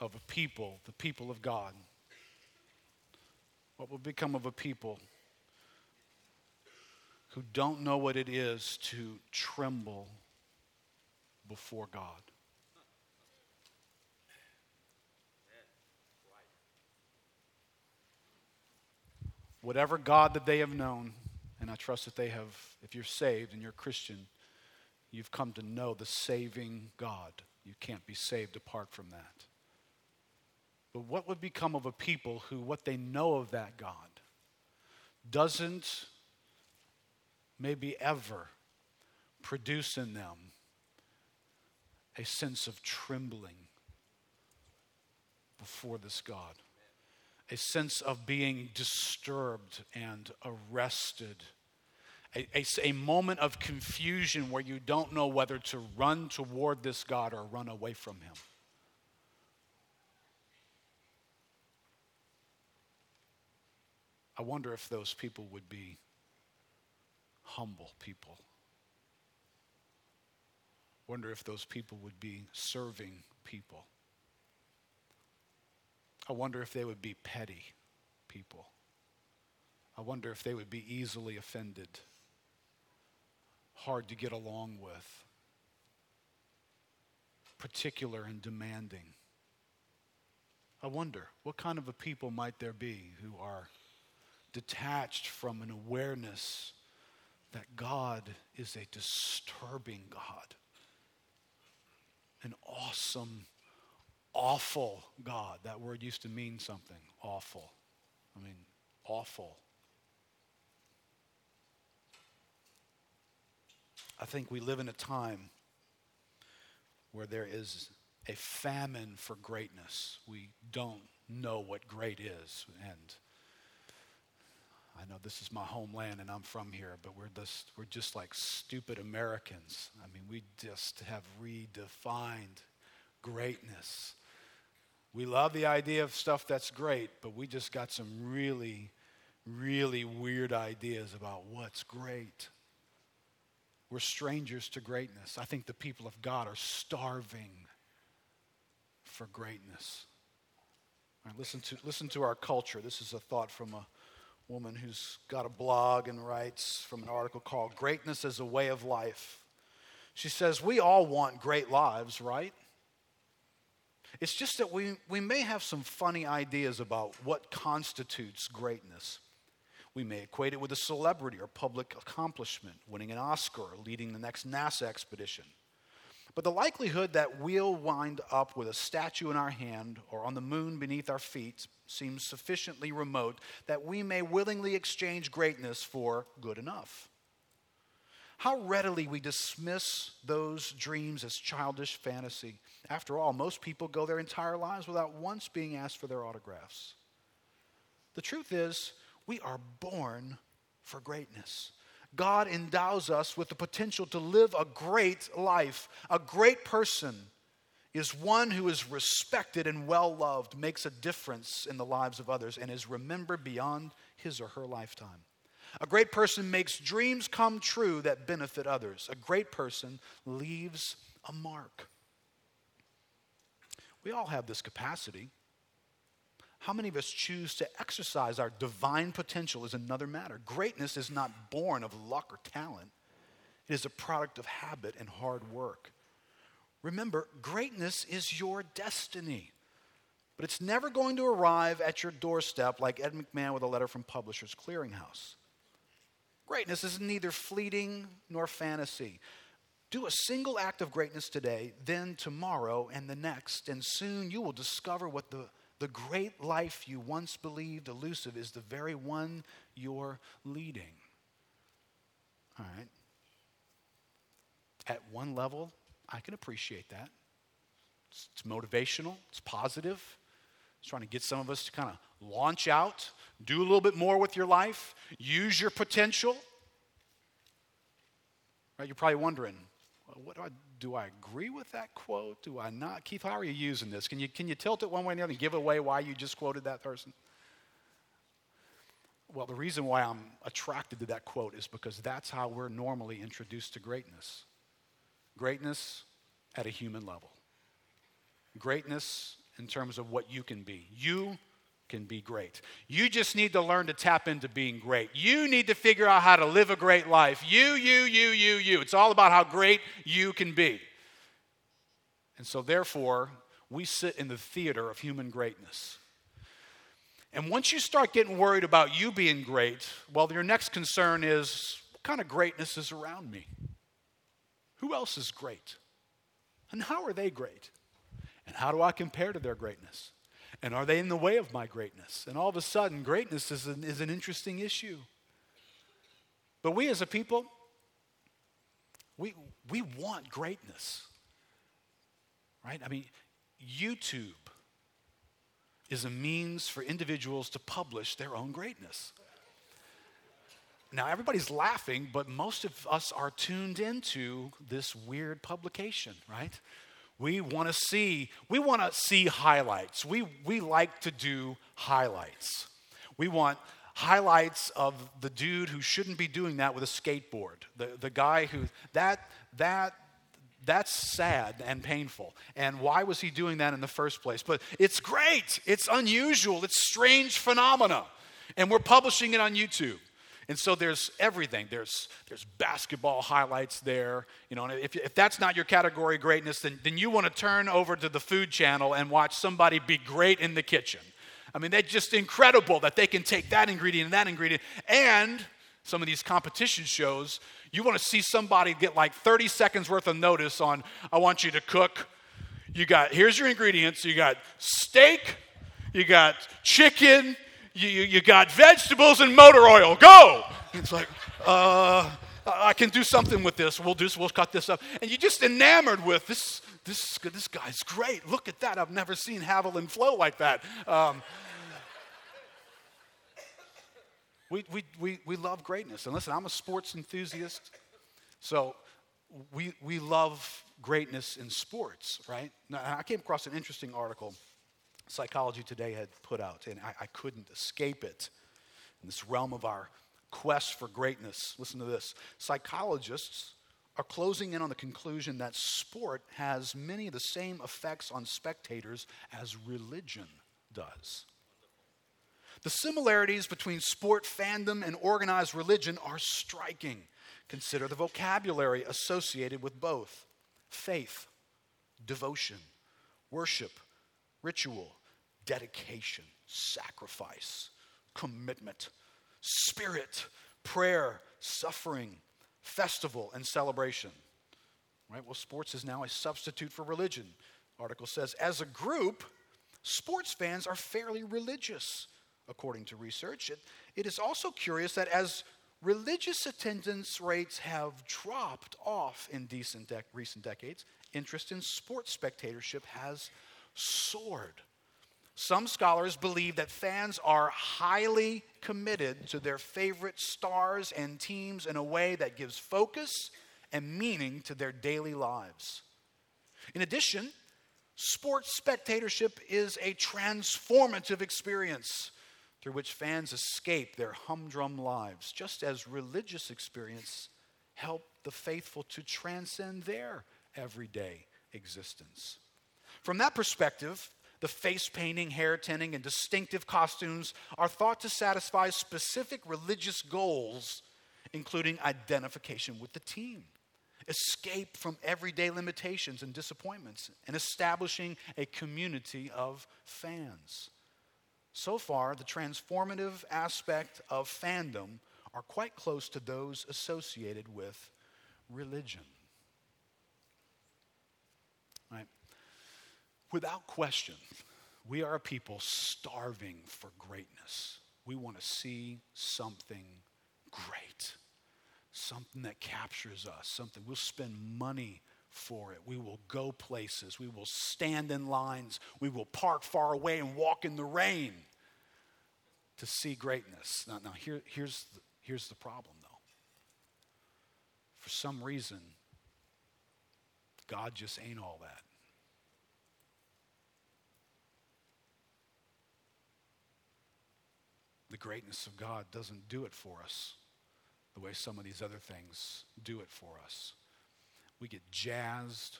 of a people, the people of God? What will become of a people who don't know what it is to tremble before God? Whatever God that they have known, and I trust that they have, if you're saved and you're Christian, you've come to know the saving God. You can't be saved apart from that. But what would become of a people who, what they know of that God, doesn't maybe ever produce in them a sense of trembling before this God? A sense of being disturbed and arrested. A, a, a, moment of confusion where you don't know whether to run toward this God or run away from Him. I wonder if those people would be humble people. Wonder if those people would be serving people. I wonder if they would be petty people. I wonder if they would be easily offended, hard to get along with, particular and demanding. I wonder what kind of a people might there be who are detached from an awareness that God is a disturbing God, an awesome, awful God. That word used to mean something awful. I mean, awful. I think we live in a time where there is a famine for greatness. We don't know what great is. And I know this is my homeland and I'm from here, but we're just, we're just like stupid Americans. I mean, we just have redefined greatness. We love the idea of stuff that's great, but we just got some really, really weird ideas about what's great. We're strangers to greatness. I think the people of God are starving for greatness. All right, listen, to, listen to our culture. This is a thought from a woman who's got a blog and writes from an article called Greatness as a Way of Life. She says, We all want great lives, right? It's just that we, we may have some funny ideas about what constitutes greatness. We may equate it with a celebrity or public accomplishment, winning an Oscar or leading the next NASA expedition. But the likelihood that we'll wind up with a statue in our hand or on the moon beneath our feet seems sufficiently remote that we may willingly exchange greatness for good enough. How readily we dismiss those dreams as childish fantasy. After all, most people go their entire lives without once being asked for their autographs. The truth is, we are born for greatness. God endows us with the potential to live a great life. A great person is one who is respected and well loved, makes a difference in the lives of others, and is remembered beyond his or her lifetime. A great person makes dreams come true that benefit others. A great person leaves a mark. We all have this capacity. How many of us choose to exercise our divine potential is another matter. Greatness is not born of luck or talent, it is a product of habit and hard work. Remember, greatness is your destiny, but it's never going to arrive at your doorstep like Ed McMahon with a letter from Publishers Clearinghouse. Greatness is neither fleeting nor fantasy. Do a single act of greatness today, then tomorrow and the next, and soon you will discover what the the great life you once believed elusive is the very one you're leading. All right. At one level, I can appreciate that. It's, it's motivational, it's positive. It's trying to get some of us to kind of launch out, do a little bit more with your life, use your potential. Right? You're probably wondering, what do I do I agree with that quote? Do I not? Keith, how are you using this? Can you, can you tilt it one way or the other and give away why you just quoted that person? Well, the reason why I'm attracted to that quote is because that's how we're normally introduced to greatness. Greatness at a human level. Greatness in terms of what you can be. You can be great. You just need to learn to tap into being great. You need to figure out how to live a great life. You, you, you, you, you. It's all about how great you can be. And so, therefore, we sit in the theater of human greatness. And once you start getting worried about you being great, well, your next concern is what kind of greatness is around me? Who else is great? And how are they great? And how do I compare to their greatness? And are they in the way of my greatness? And all of a sudden, greatness is an, is an interesting issue. But we as a people, we, we want greatness. Right? I mean, YouTube is a means for individuals to publish their own greatness. Now, everybody's laughing, but most of us are tuned into this weird publication, right? We want to see, we want to see highlights. We, we like to do highlights. We want highlights of the dude who shouldn't be doing that with a skateboard. The, the guy who, that, that, that's sad and painful. And why was he doing that in the first place? But it's great. It's unusual. It's strange phenomena. And we're publishing it on YouTube. And so there's everything. There's, there's basketball highlights there. You know, if, if that's not your category greatness, then, then you want to turn over to the food channel and watch somebody be great in the kitchen. I mean, they're just incredible that they can take that ingredient and that ingredient. And some of these competition shows, you want to see somebody get like 30 seconds worth of notice on, I want you to cook. You got, here's your ingredients. You got steak, you got chicken, you, you, you got vegetables and motor oil. Go! It's like, uh, I can do something with this. We'll do. We'll cut this up. And you're just enamored with this. This, this guy's great. Look at that. I've never seen Haviland flow like that. Um, we, we, we, we love greatness. And listen, I'm a sports enthusiast. So we, we love greatness in sports, right? Now, I came across an interesting article Psychology Today had put out, and I, I couldn't escape it. In this realm of our quest for greatness, listen to this. Psychologists are closing in on the conclusion that sport has many of the same effects on spectators as religion does. The similarities between sport fandom and organized religion are striking. Consider the vocabulary associated with both faith, devotion, worship, ritual, dedication, sacrifice, commitment, spirit, prayer, suffering, festival, and celebration. Right? Well, sports is now a substitute for religion. Article says, as a group, sports fans are fairly religious, according to research. It, it is also curious that as religious attendance rates have dropped off in dec- recent decades, interest in sports spectatorship has soared. Some scholars believe that fans are highly committed to their favorite stars and teams in a way that gives focus and meaning to their daily lives. In addition, sports spectatorship is a transformative experience through which fans escape their humdrum lives, just as religious experience help the faithful to transcend their everyday existence. From that perspective, the face painting, hair tinting, and distinctive costumes are thought to satisfy specific religious goals, including identification with the team, escape from everyday limitations and disappointments, and establishing a community of fans. So far, the transformative aspect of fandom are quite close to those associated with religion. Right? Without question, we are a people starving for greatness. We want to see something great, something that captures us, something we'll spend money for it. We will go places. We will stand in lines. We will park far away and walk in the rain to see greatness. Now, now here, here's, the, here's the problem, though. For some reason, God just ain't all that. The greatness of God doesn't do it for us the way some of these other things do it for us. We get jazzed,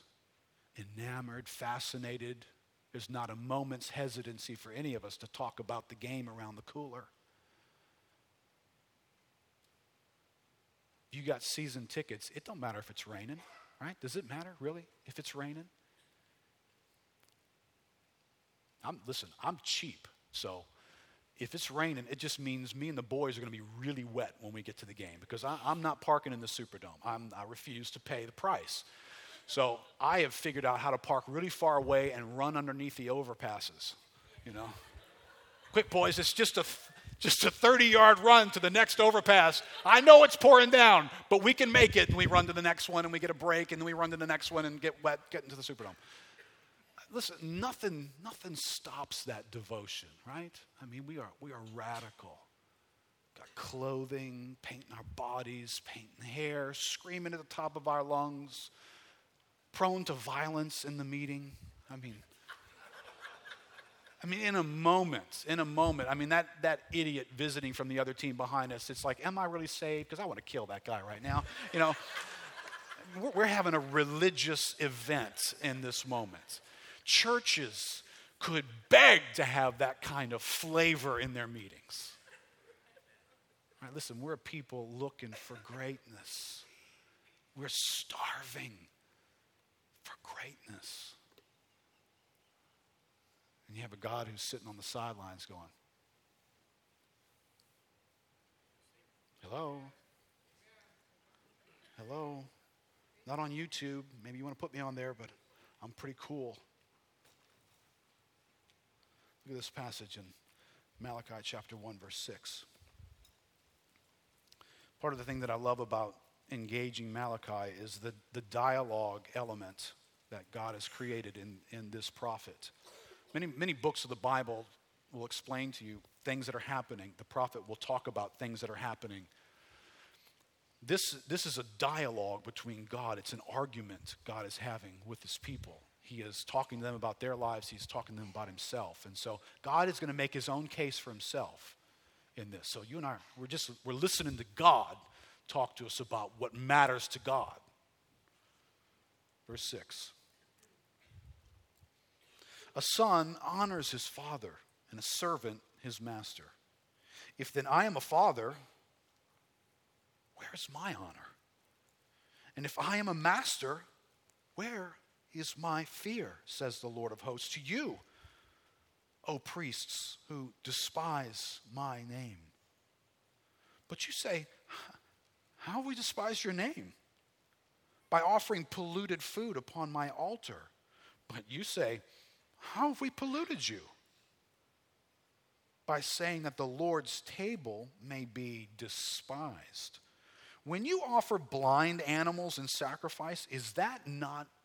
enamored, fascinated There's not a moment's hesitancy for any of us to talk about the game around the cooler. You got season tickets. It don't matter if it's raining, right? Does it matter really if it's raining? I'm listen, I'm cheap. So if it's raining, it just means me and the boys are going to be really wet when we get to the game because I, am not parking in the Superdome. I'm, I refuse to pay the price. So I have figured out how to park really far away and run underneath the overpasses. You know, quick boys, it's just a just a 30 yard run to the next overpass. I know it's pouring down, but we can make it. And we run to the next one and we get a break, and then we run to the next one and get wet, get into the Superdome listen, nothing, nothing stops that devotion, right? I mean, we are, we are radical. Got clothing, painting our bodies, painting hair, screaming at the top of our lungs, prone to violence in the meeting. I mean, I mean, in a moment, in a moment, I mean, that, that idiot visiting from the other team behind us, it's like, am I really saved? Because I want to kill that guy right now. You know, we're having a religious event in this moment churches could beg to have that kind of flavor in their meetings. Listen, we're people looking for greatness. We're starving for greatness. And you have a God who's sitting on the sidelines going, Hello? Hello? Not on YouTube. Maybe you want to put me on there, but I'm pretty cool. Look at this passage in Malachi chapter 1, verse 6. Part of the thing that I love about engaging Malachi is the, the dialogue element that God has created in, in this prophet. Many, many books of the Bible will explain to you things that are happening. The prophet will talk about things that are happening. This, this is a dialogue between God, it's an argument God is having with his people. He is talking to them about their lives, he's talking to them about himself. And so God is going to make his own case for himself in this. So you and I, we're just we're listening to God talk to us about what matters to God. Verse 6. A son honors his father, and a servant his master. If then I am a father, where's my honor? And if I am a master, where is my fear, says the Lord of hosts, to you, O priests who despise my name. But you say, How have we despised your name? By offering polluted food upon my altar. But you say, How have we polluted you? By saying that the Lord's table may be despised. When you offer blind animals in sacrifice, is that not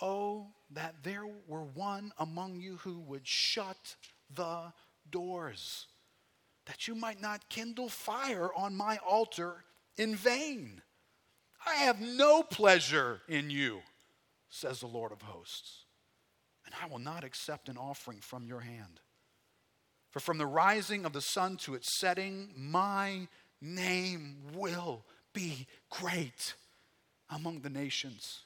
Oh, that there were one among you who would shut the doors, that you might not kindle fire on my altar in vain. I have no pleasure in you, says the Lord of hosts, and I will not accept an offering from your hand. For from the rising of the sun to its setting, my name will be great among the nations.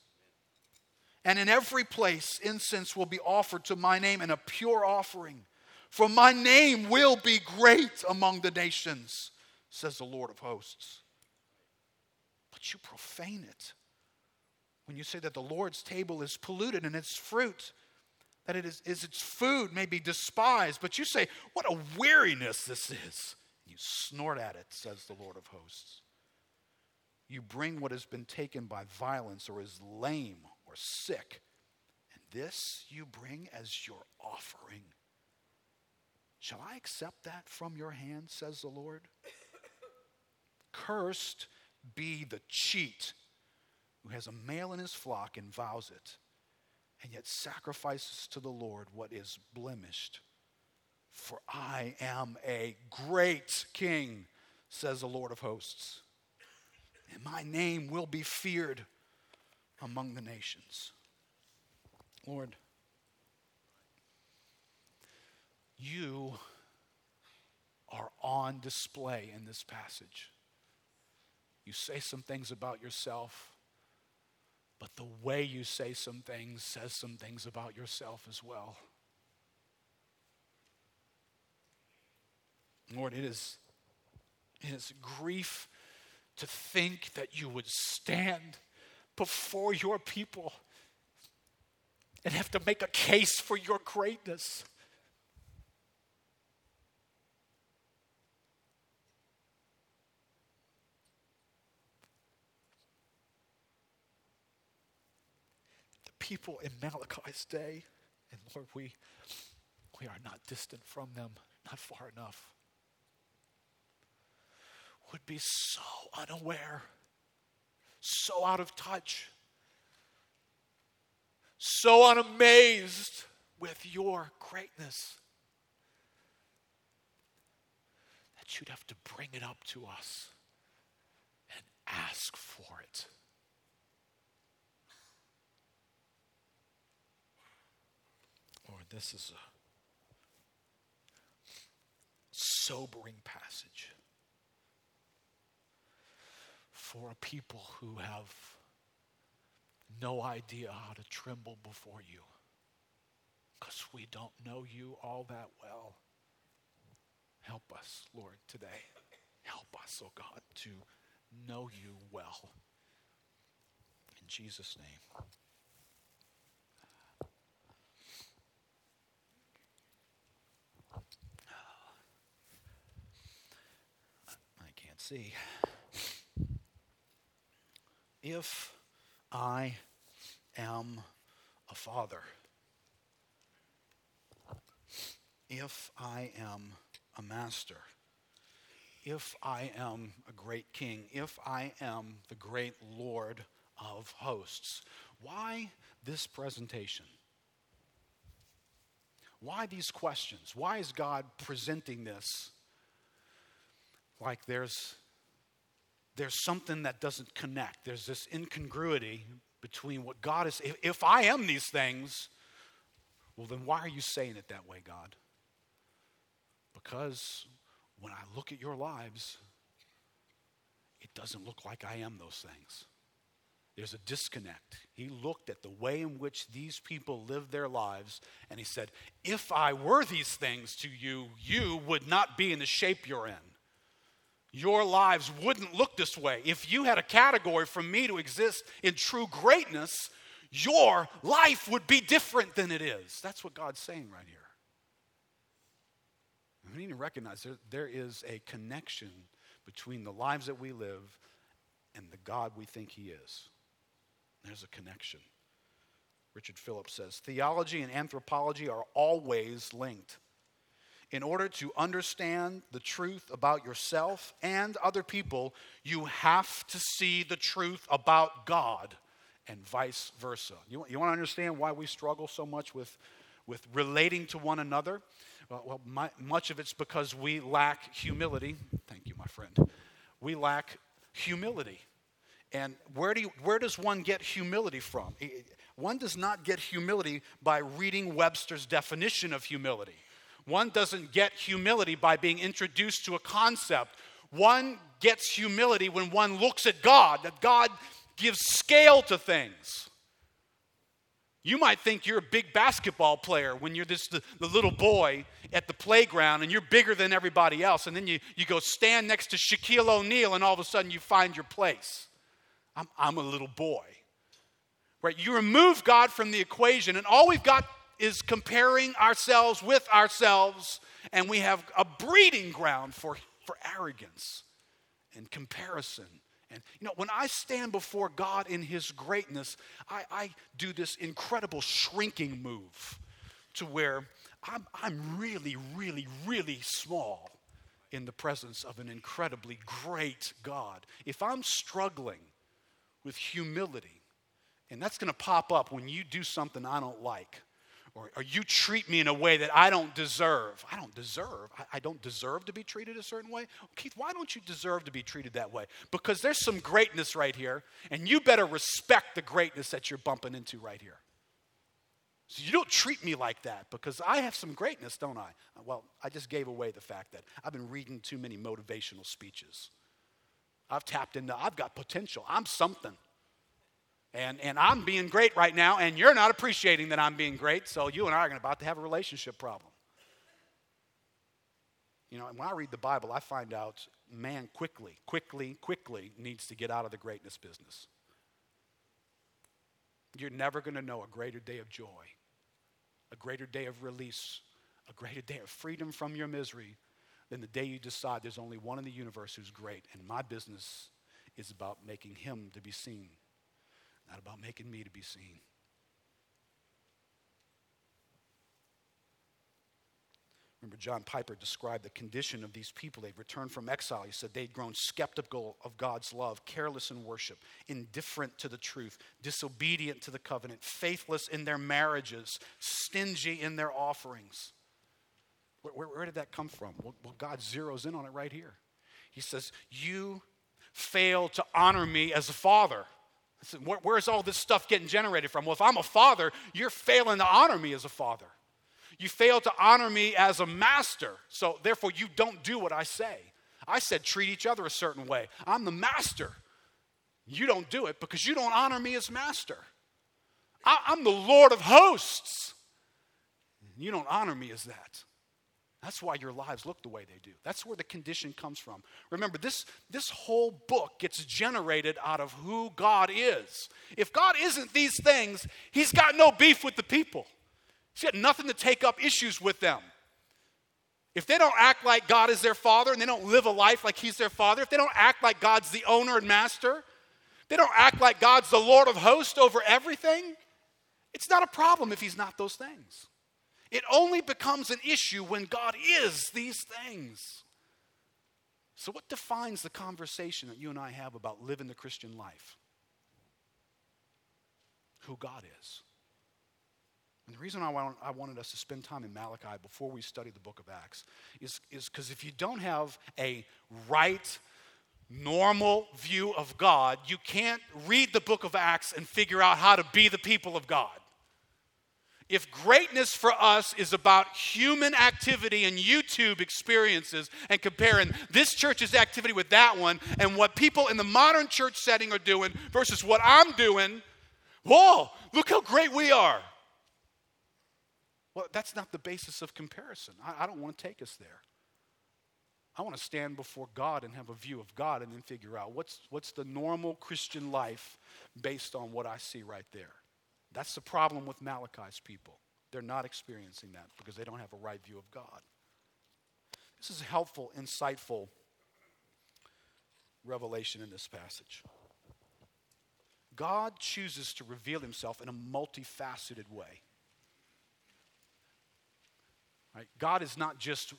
And in every place, incense will be offered to my name and a pure offering. For my name will be great among the nations, says the Lord of hosts. But you profane it. When you say that the Lord's table is polluted and its fruit, that it is, is its food may be despised, but you say, What a weariness this is. You snort at it, says the Lord of hosts. You bring what has been taken by violence or is lame or sick, and this you bring as your offering. Shall I accept that from your hand, says the Lord? Cursed be the cheat who has a male in his flock and vows it, and yet sacrifices to the Lord what is blemished For I am a great king, says the Lord of hosts, and my name will be feared among the nations. Lord, you are on display in this passage. You say some things about yourself, but the way you say some things says some things about yourself as well. Lord, it is, it is grief to think that you would stand before your people and have to make a case for your greatness. The people in Malachi's day, and Lord, we, we are not distant from them, not far enough, would be so unaware, so out of touch so unamazed with your greatness that you'd have to bring it up to us and ask for it. Lord, this is a sobering passage for a people who have no idea how to tremble before you because we don't know you all that well. Help us, Lord, today. Help us, oh God, to know you well. In Jesus' name. I can't see. If I am a father. If I am a master, if I am a great king, if I am the great Lord of hosts, why this presentation? Why these questions? Why is God presenting this like there's there's something that doesn't connect. There's this incongruity between what God is. If, if I am these things, well, then why are you saying it that way, God? Because when I look at your lives, it doesn't look like I am those things. There's a disconnect. He looked at the way in which these people lived their lives and he said, If I were these things to you, you would not be in the shape you're in your lives wouldn't look this way. If you had a category for me to exist in true greatness, your life would be different than it is. That's what God's saying right here. We need to recognize there, there is a connection between the lives that we live and the God we think He is. There's a connection. Richard Phillips says theology and anthropology are always linked in order to understand the truth about yourself and other people, you have to see the truth about God and vice versa. You, you want to understand why we struggle so much with, with relating to one another? Well, well my, much of it's because we lack humility. Thank you, my friend. We lack humility. And where, do you, where does one get humility from? One does not get humility by reading Webster's definition of humility. One doesn't get humility by being introduced to a concept. One gets humility when one looks at God, that God gives scale to things. You might think you're a big basketball player when you're this the, the, little boy at the playground and you're bigger than everybody else, and then you, you go stand next to Shaquille O'Neal and all of a sudden you find your place. I'm, I'm a little boy. Right? You remove God from the equation, and all we've got is comparing ourselves with ourselves, and we have a breeding ground for, for arrogance and comparison. And you know, when I stand before God in His greatness, I, I do this incredible shrinking move to where I'm, I'm really, really, really small in the presence of an incredibly great God. If I'm struggling with humility, and that's going to pop up when you do something I don't like, or, or you treat me in a way that I don't deserve. I don't deserve. I, I don't deserve to be treated a certain way. Keith, why don't you deserve to be treated that way? Because there's some greatness right here, and you better respect the greatness that you're bumping into right here. So you don't treat me like that because I have some greatness, don't I? Well, I just gave away the fact that I've been reading too many motivational speeches. I've tapped into, I've got potential. I'm something. And, and I'm being great right now, and you're not appreciating that I'm being great, so you and I are about to have a relationship problem. You know, and when I read the Bible, I find out man quickly, quickly, quickly needs to get out of the greatness business. You're never going to know a greater day of joy, a greater day of release, a greater day of freedom from your misery than the day you decide there's only one in the universe who's great, and my business is about making him to be seen not about making me to be seen. Remember, John Piper described the condition of these people. They'd returned from exile. He said they'd grown skeptical of God's love, careless in worship, indifferent to the truth, disobedient to the covenant, faithless in their marriages, stingy in their offerings. Where, where, where did that come from? Well, well, God zeroes in on it right here. He says, You fail to honor me as a father. Where, where's all this stuff getting generated from? Well, if I'm a father, you're failing to honor me as a father. You fail to honor me as a master. So therefore, you don't do what I say. I said treat each other a certain way. I'm the master. You don't do it because you don't honor me as master. I, I'm the Lord of hosts. You don't honor me as that. That's why your lives look the way they do. That's where the condition comes from. Remember, this, this whole book gets generated out of who God is. If God isn't these things, He's got no beef with the people, He's got nothing to take up issues with them. If they don't act like God is their father and they don't live a life like He's their father, if they don't act like God's the owner and master, they don't act like God's the Lord of hosts over everything, it's not a problem if He's not those things. It only becomes an issue when God is these things. So, what defines the conversation that you and I have about living the Christian life? Who God is. And the reason I, want, I wanted us to spend time in Malachi before we study the book of Acts is because if you don't have a right, normal view of God, you can't read the book of Acts and figure out how to be the people of God if greatness for us is about human activity and YouTube experiences and comparing this church's activity with that one and what people in the modern church setting are doing versus what I'm doing, whoa, look how great we are. Well, that's not the basis of comparison. I, I don't want to take us there. I want to stand before God and have a view of God and then figure out what's, what's the normal Christian life based on what I see right there. That's the problem with Malachi's people. They're not experiencing that because they don't have a right view of God. This is a helpful, insightful revelation in this passage. God chooses to reveal himself in a multifaceted way. Right? God is not just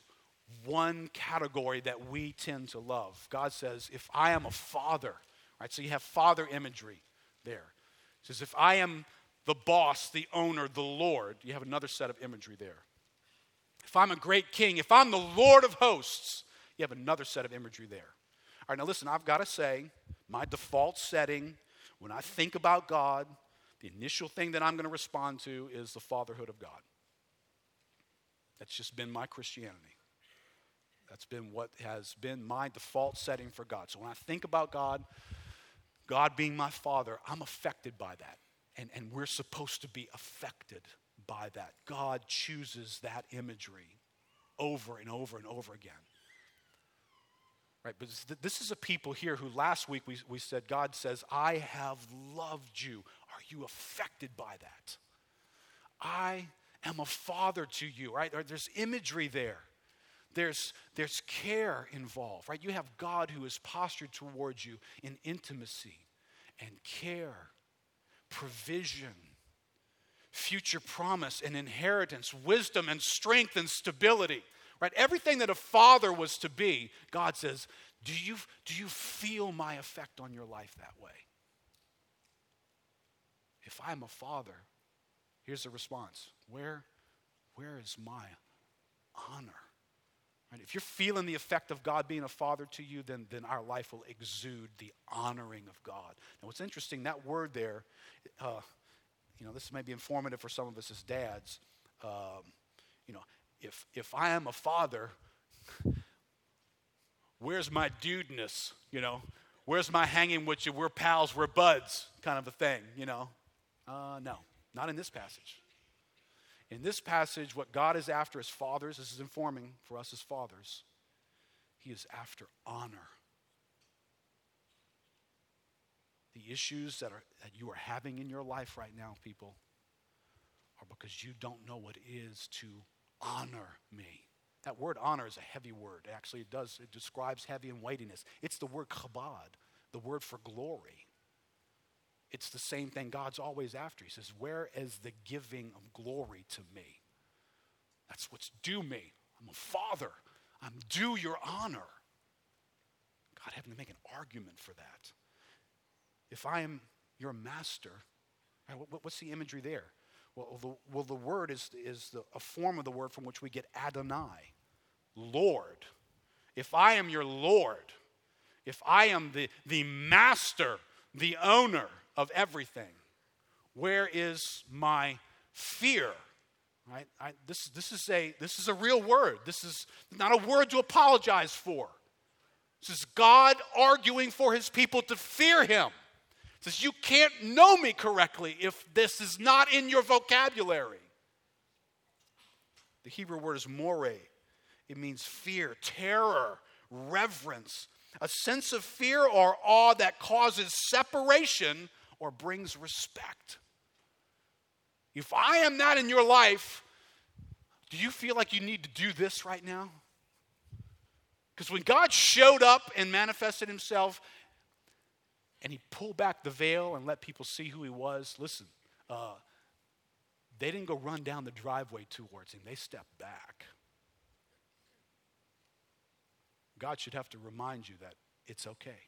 one category that we tend to love. God says, if I am a father, right? So you have father imagery there. He says, if I am the boss, the owner, the Lord. You have another set of imagery there. If I'm a great king, if I'm the Lord of hosts, you have another set of imagery there. All right, now listen, I've got to say, my default setting, when I think about God, the initial thing that I'm going to respond to is the fatherhood of God. That's just been my Christianity. That's been what has been my default setting for God. So when I think about God, God being my father, I'm affected by that. And, and we're supposed to be affected by that. God chooses that imagery over and over and over again. Right, but this is a people here who last week we, we said, God says, I have loved you. Are you affected by that? I am a father to you, right? There's imagery there. There's, there's care involved, right? You have God who is postured towards you in intimacy and care provision, future promise and inheritance, wisdom and strength and stability. Right? Everything that a father was to be, God says, do you, do you feel my effect on your life that way? If I'm a father, here's the response Where, where is my honor? Right? If you're feeling the effect of God being a father to you, then, then our life will exude the honoring of God. Now, what's interesting, that word there, uh, you know, this may be informative for some of us as dads. Um, you know, if, if I am a father, where's my dudeness? You know, where's my hanging with you? We're pals, we're buds, kind of a thing, you know? Uh, no, not in this passage. In this passage, what God is after as fathers, this is informing for us as fathers, He is after honor. The issues that, are, that you are having in your life right now, people, are because you don't know what it is to honor me. That word honor is a heavy word. Actually, it does, it describes heavy and weightiness. It's the word chabad, the word for glory. It's the same thing God's always after. He says, Where is the giving of glory to me? That's what's due me. I'm a father. I'm due your honor. God having to make an argument for that. If I am your master, what's the imagery there? Well, the, well, the word is, is the, a form of the word from which we get Adonai, Lord. If I am your Lord, if I am the, the master, the owner of everything, where is my fear? Right? I, this, this, is a, this is a real word. This is not a word to apologize for. This is God arguing for his people to fear him says, You can't know me correctly if this is not in your vocabulary. The Hebrew word is more. It means fear, terror, reverence, a sense of fear or awe that causes separation or brings respect. If I am not in your life, do you feel like you need to do this right now? Because when God showed up and manifested himself, and he pulled back the veil and let people see who he was. Listen, uh, they didn't go run down the driveway towards him, they stepped back. God should have to remind you that it's okay.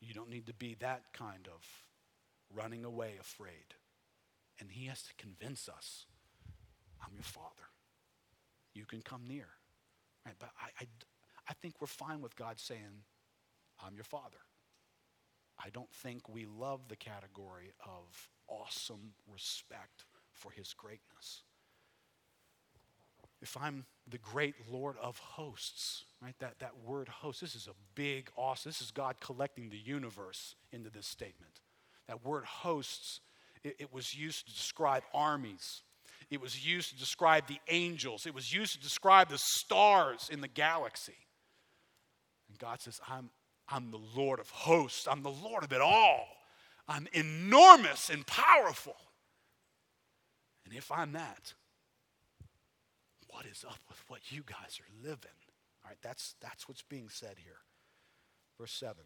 You don't need to be that kind of running away afraid. And he has to convince us I'm your father. You can come near. Right? But I, I, I think we're fine with God saying, I'm your father. I don't think we love the category of awesome respect for his greatness. If I'm the great Lord of hosts, right? That, that word host, this is a big, awesome, this is God collecting the universe into this statement. That word hosts, it, it was used to describe armies. It was used to describe the angels. It was used to describe the stars in the galaxy. And God says, I'm, I'm the Lord of hosts. I'm the Lord of it all. I'm enormous and powerful. And if I'm that, what is up with what you guys are living? All right, that's, that's what's being said here. Verse 7.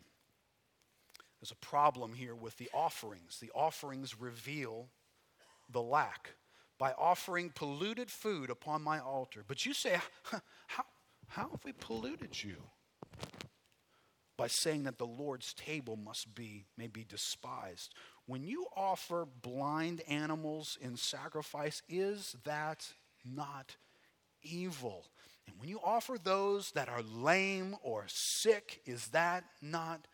There's a problem here with the offerings. The offerings reveal the lack by offering polluted food upon my altar. But you say, how, how have we polluted you? by saying that the Lord's table must be, may be despised. When you offer blind animals in sacrifice, is that not evil? And when you offer those that are lame or sick, is that not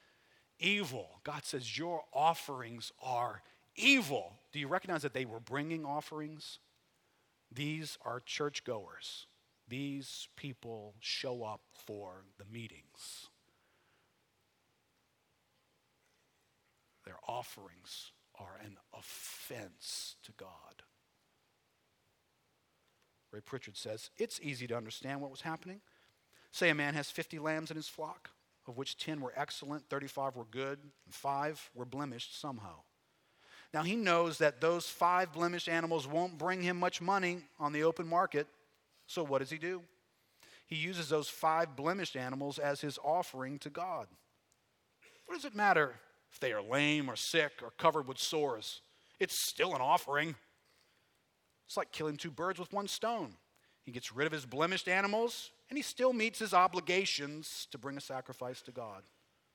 evil? God says your offerings are evil. Do you recognize that they were bringing offerings? These are churchgoers. These people show up for the meetings. Their offerings are an offense to God. Ray Pritchard says it's easy to understand what was happening. Say a man has 50 lambs in his flock, of which 10 were excellent, 35 were good, and 5 were blemished somehow. Now he knows that those five blemished animals won't bring him much money on the open market. So what does he do? He uses those five blemished animals as his offering to God. What does it matter if they are lame or sick or covered with sores. It's still an offering. It's like killing two birds with one stone. He gets rid of his blemished animals, and he still meets his obligations to bring a sacrifice to God.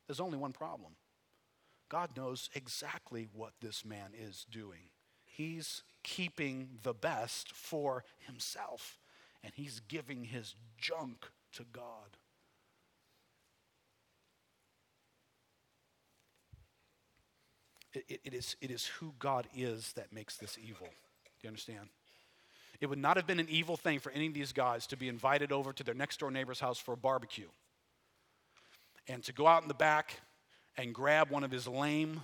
There's only one problem God knows exactly what this man is doing. He's keeping the best for himself, and he's giving his junk to God. It, it, it, is, it is who God is that makes this evil. Do you understand? It would not have been an evil thing for any of these guys to be invited over to their next door neighbor's house for a barbecue and to go out in the back and grab one of his lame,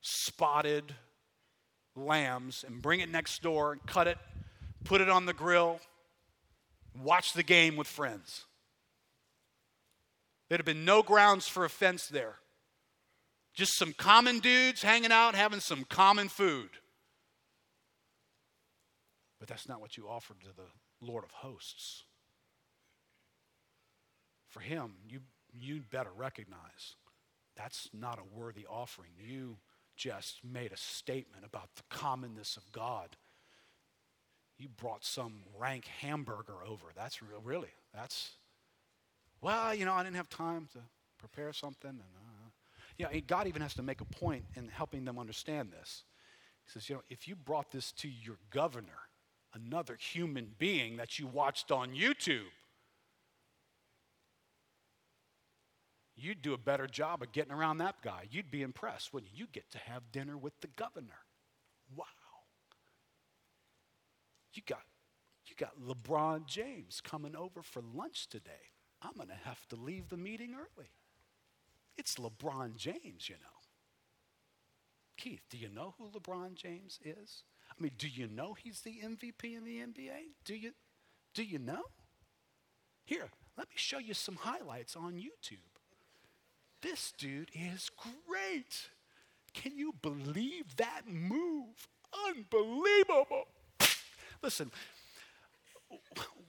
spotted lambs and bring it next door and cut it, put it on the grill, watch the game with friends. There'd have been no grounds for offense there. Just some common dudes hanging out, having some common food. But that's not what you offered to the Lord of hosts. For him, you, you better recognize that's not a worthy offering. You just made a statement about the commonness of God. You brought some rank hamburger over. That's real, really. That's, well, you know, I didn't have time to prepare something. And, uh, you know, God even has to make a point in helping them understand this. He says, you know, if you brought this to your governor, another human being that you watched on YouTube, you'd do a better job of getting around that guy. You'd be impressed, wouldn't you? You get to have dinner with the governor. Wow. You got you got LeBron James coming over for lunch today. I'm going to have to leave the meeting early. It's LeBron James, you know. Keith, do you know who LeBron James is? I mean, do you know he's the MVP in the NBA? Do you do you know? Here, let me show you some highlights on YouTube. This dude is great. Can you believe that move? Unbelievable. Listen,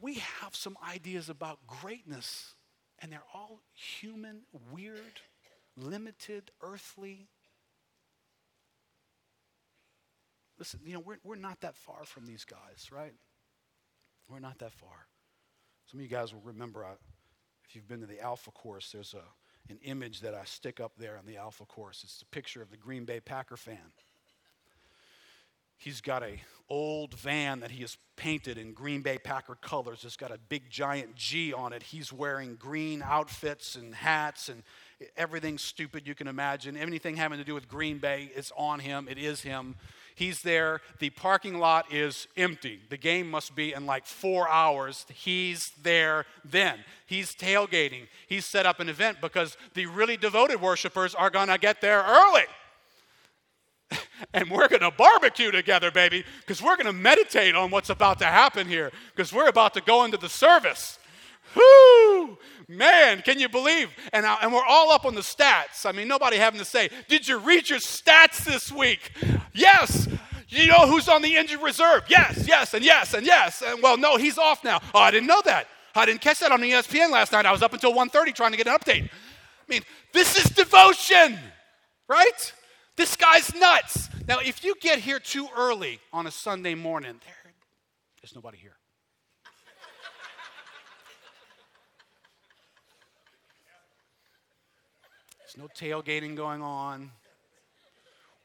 we have some ideas about greatness, and they're all human, weird, limited, earthly. Listen, you know, we're, we're not that far from these guys, right? We're not that far. Some of you guys will remember, uh, if you've been to the Alpha course, there's a an image that I stick up there on the Alpha course. It's a picture of the Green Bay Packer fan. He's got a old van that he has painted in Green Bay Packer colors. It's got a big giant G on it. He's wearing green outfits and hats and everything stupid you can imagine. Anything having to do with Green Bay is on him. It is him. He's there. The parking lot is empty. The game must be in like four hours. He's there then. He's tailgating. He's set up an event because the really devoted worshipers are going to get there early. and we're going to barbecue together, baby, because we're going to meditate on what's about to happen here, because we're about to go into the service. Whoo! Man, can you believe? And, I, and we're all up on the stats. I mean, nobody having to say, Did you read your stats this week? Yes. You know who's on the injured reserve? Yes, yes, and yes, and yes. And well, no, he's off now. Oh, I didn't know that. I didn't catch that on ESPN last night. I was up until 1.30 trying to get an update. I mean, this is devotion, right? This guy's nuts. Now, if you get here too early on a Sunday morning, there, there's nobody here. No tailgating going on.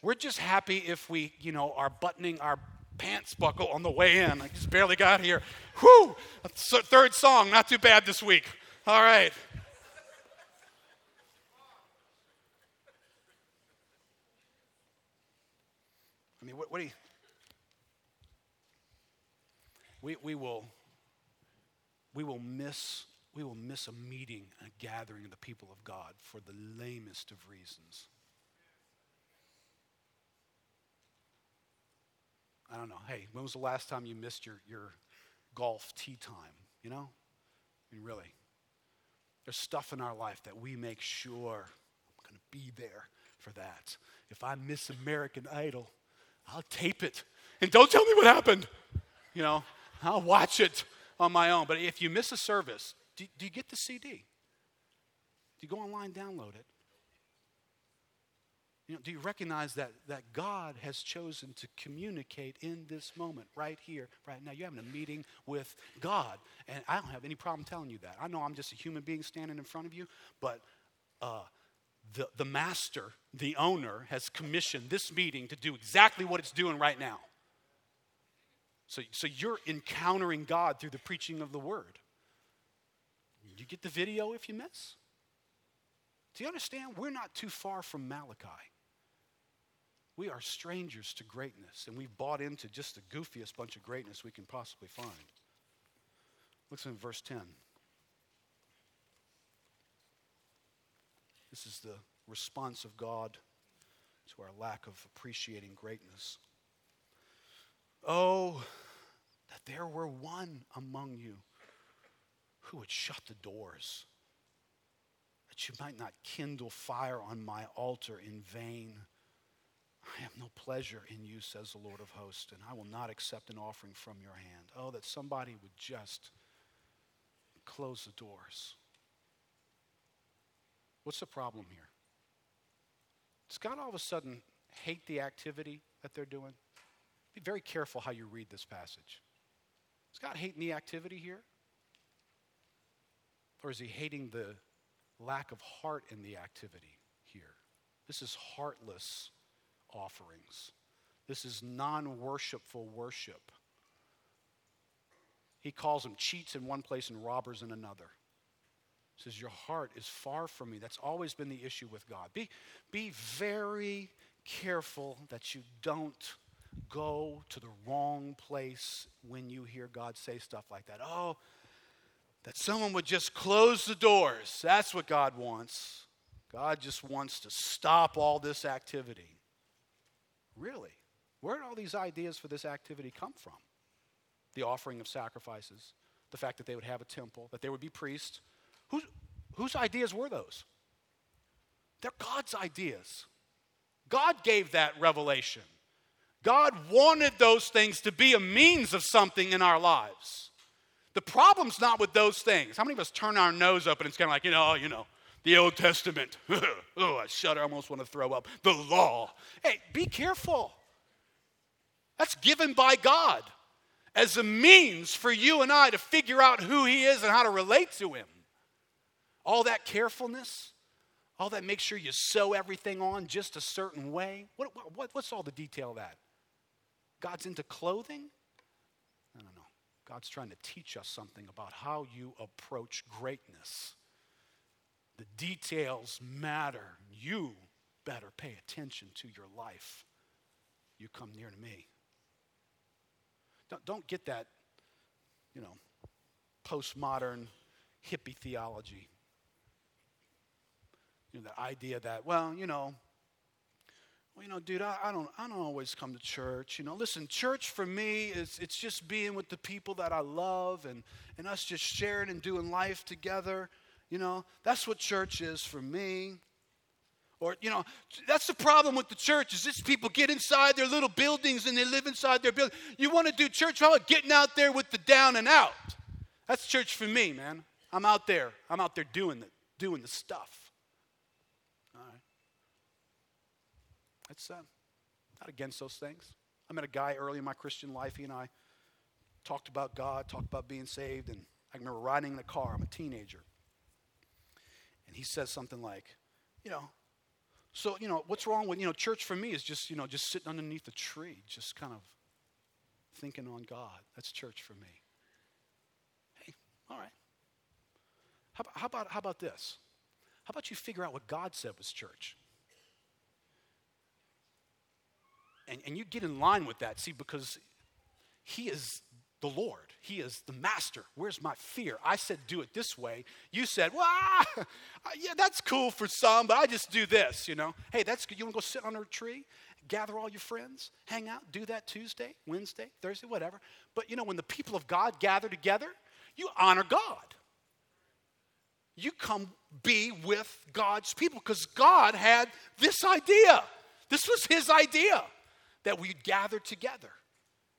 We're just happy if we, you know, are buttoning our pants buckle on the way in. I just barely got here. Whew! Third song, not too bad this week. All right. I mean, what, what do you. We, we, will, we will miss we will miss a meeting, a gathering of the people of God for the lamest of reasons. I don't know. Hey, when was the last time you missed your, your golf tee time? You know? I mean, really. There's stuff in our life that we make sure I'm going to be there for that. If I miss American Idol, I'll tape it. And don't tell me what happened. You know, I'll watch it on my own. But if you miss a service, do, do you get the CD? Do you go online, download it? You know, do you recognize that, that God has chosen to communicate in this moment, right here, right now? You're having a meeting with God. And I don't have any problem telling you that. I know I'm just a human being standing in front of you, but uh, the, the master, the owner, has commissioned this meeting to do exactly what it's doing right now. So, so you're encountering God through the preaching of the word. You get the video if you miss. Do you understand? We're not too far from Malachi. We are strangers to greatness, and we've bought into just the goofiest bunch of greatness we can possibly find. Listen in verse 10. This is the response of God to our lack of appreciating greatness. Oh, that there were one among you who would shut the doors, that you might not kindle fire on my altar in vain. I have no pleasure in you, says the Lord of hosts, and I will not accept an offering from your hand. Oh, that somebody would just close the doors. What's the problem here? Does God all of a sudden hate the activity that they're doing? Be very careful how you read this passage. Is God hating the activity here? Or is he hating the lack of heart in the activity here? This is heartless offerings. This is non worshipful worship. He calls them cheats in one place and robbers in another. He says, Your heart is far from me. That's always been the issue with God. Be, be very careful that you don't go to the wrong place when you hear God say stuff like that. Oh, that someone would just close the doors. That's what God wants. God just wants to stop all this activity. Really? Where did all these ideas for this activity come from? The offering of sacrifices, the fact that they would have a temple, that there would be priests. Whose, whose ideas were those? They're God's ideas. God gave that revelation. God wanted those things to be a means of something in our lives. The problem's not with those things. How many of us turn our nose up and it's kind of like, you know, you know, the Old Testament. oh, I shudder, I almost want to throw up. The law. Hey, be careful. That's given by God as a means for you and I to figure out who He is and how to relate to Him. All that carefulness, all that make sure you sew everything on just a certain way. What, what, what's all the detail of that? God's into clothing? God's trying to teach us something about how you approach greatness. The details matter. You better pay attention to your life. You come near to me. Don't, don't get that, you know, postmodern hippie theology. You know, the idea that, well, you know, well, you know, dude, I, I, don't, I don't always come to church. You know, listen, church for me is it's just being with the people that I love and, and us just sharing and doing life together. You know, that's what church is for me. Or, you know, that's the problem with the church is just people get inside their little buildings and they live inside their building. You want to do church? How about getting out there with the down and out? That's church for me, man. I'm out there. I'm out there doing the, doing the stuff. Not against those things. I met a guy early in my Christian life. He and I talked about God, talked about being saved, and I remember riding in the car. I'm a teenager. And he says something like, you know, so, you know, what's wrong with, you know, church for me is just, you know, just sitting underneath a tree, just kind of thinking on God. That's church for me. Hey, all right. How, how, about, how about this? How about you figure out what God said was church? And, and you get in line with that, see, because He is the Lord. He is the master. Where's my fear? I said, do it this way. You said, well, yeah, that's cool for some, but I just do this, you know. Hey, that's good. You want to go sit under a tree, gather all your friends, hang out, do that Tuesday, Wednesday, Thursday, whatever. But, you know, when the people of God gather together, you honor God. You come be with God's people because God had this idea. This was His idea that we'd gather together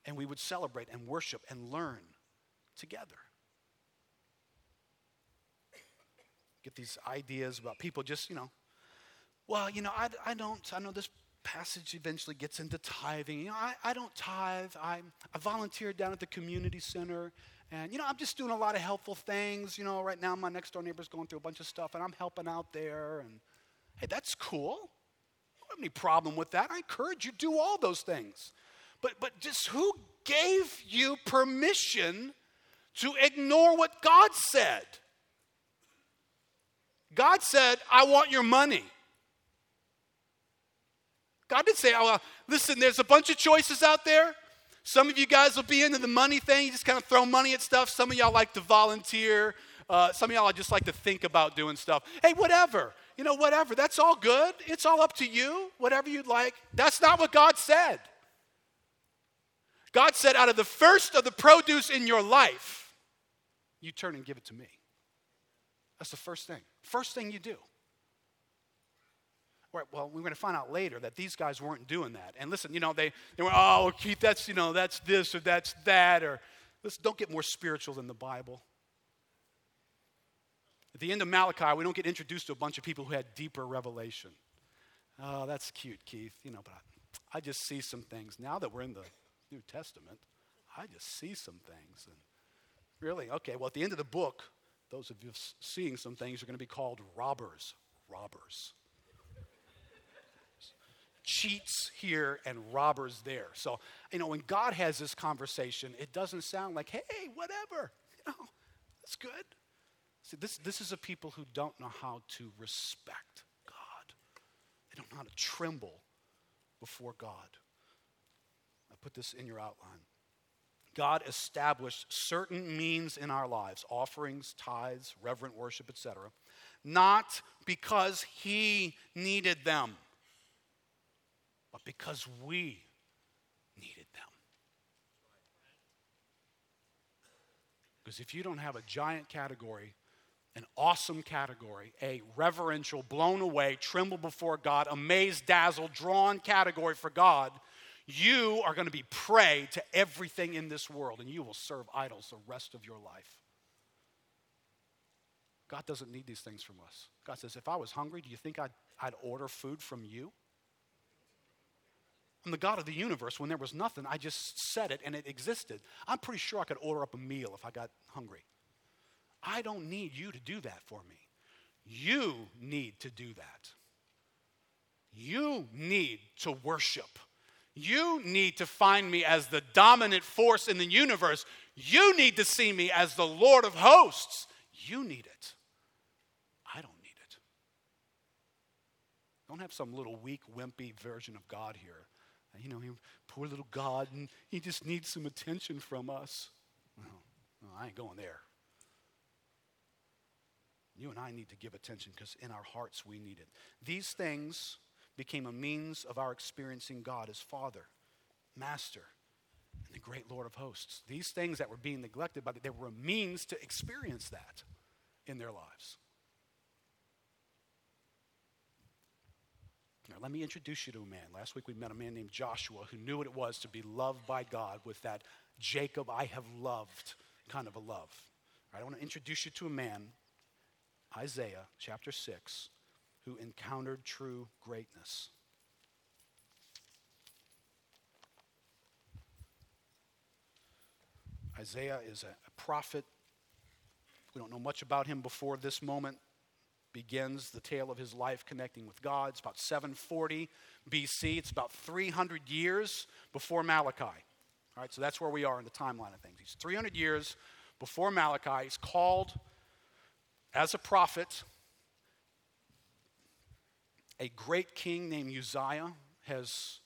and we would celebrate and worship and learn together. Get these ideas about people just, you know, well, you know, I, I don't, I know this passage eventually gets into tithing. You know, I, I don't tithe. I, I volunteer down at the community center. And, you know, I'm just doing a lot of helpful things. You know, right now my next door neighbor's going through a bunch of stuff and I'm helping out there. And, Hey, that's cool. Don't have any problem with that. I encourage you to do all those things. But, but just who gave you permission to ignore what God said? God said, I want your money. God didn't say, oh, well, listen, there's a bunch of choices out there. Some of you guys will be into the money thing. You just kind of throw money at stuff. Some of y'all like to volunteer. Uh, some of y'all just like to think about doing stuff. Hey, whatever. You know, whatever. That's all good. It's all up to you. Whatever you'd like. That's not what God said. God said, out of the first of the produce in your life, you turn and give it to me. That's the first thing. First thing you do. Right, well, we're going to find out later that these guys weren't doing that. And listen, you know, they, they were, oh, Keith, that's, you know, that's this or that's that. Or, listen, don't get more spiritual than the Bible. At the end of Malachi, we don't get introduced to a bunch of people who had deeper revelation. Oh, that's cute, Keith. You know, but I, I just see some things. Now that we're in the New Testament, I just see some things. And really, okay, well, at the end of the book, those of you seeing some things are going to be called robbers. Robbers cheats here and robbers there. So, you know, when God has this conversation, it doesn't sound like, hey, whatever. You know, that's good. See, this, this is a people who don't know how to respect God. They don't know how to tremble before God. I put this in your outline. God established certain means in our lives, offerings, tithes, reverent worship, etc., not because he needed them but because we needed them. Because if you don't have a giant category, an awesome category, a reverential, blown away, tremble before God, amazed, dazzled, drawn category for God, you are going to be prey to everything in this world and you will serve idols the rest of your life. God doesn't need these things from us. God says, if I was hungry, do you think I'd, I'd order food from you? I'm the God of the universe. When there was nothing, I just said it and it existed. I'm pretty sure I could order up a meal if I got hungry. I don't need you to do that for me. You need to do that. You need to worship. You need to find me as the dominant force in the universe. You need to see me as the Lord of hosts. You need it. I don't need it. Don't have some little weak, wimpy version of God here you know, poor little God, and he just needs some attention from us. No, no I ain't going there. You and I need to give attention because in our hearts we need it. These things became a means of our experiencing God as Father, Master, and the great Lord of hosts. These things that were being neglected, but they were a means to experience that in their lives. Now, let me introduce you to a man. Last week we met a man named Joshua who knew what it was to be loved by God with that Jacob I have loved kind of a love. Right, I want to introduce you to a man, Isaiah chapter 6, who encountered true greatness. Isaiah is a, prophet. We don't know much about him before this moment begins the tale of his life connecting with God. It's about 740 BC. It's about 300 years before Malachi. All right, so that's where we are in the timeline of things. He's 300 years before Malachi. He's called as a prophet. A great king named Uzziah has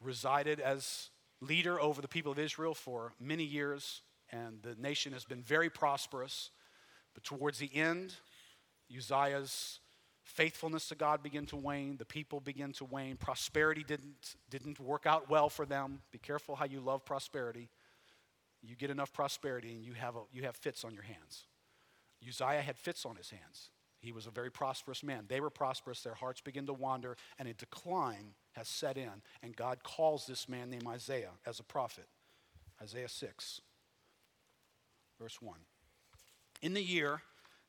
resided as leader over the people of Israel for many years, and the nation has been very prosperous. But towards the end, Uzziah's faithfulness to God began to wane. The people began to wane. Prosperity didn't, didn't work out well for them. Be careful how you love prosperity. You get enough prosperity and you have, a, you have fits on your hands. Uzziah had fits on his hands. He was a very prosperous man. They were prosperous. Their hearts begin to wander, and a decline has set in. And God calls this man named Isaiah as a prophet. Isaiah 6, verse 1. In the year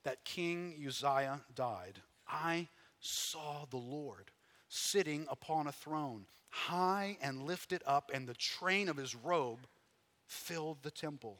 that King Uzziah died, I saw the Lord sitting upon a throne, high and lifted up, and the train of his robe filled the temple.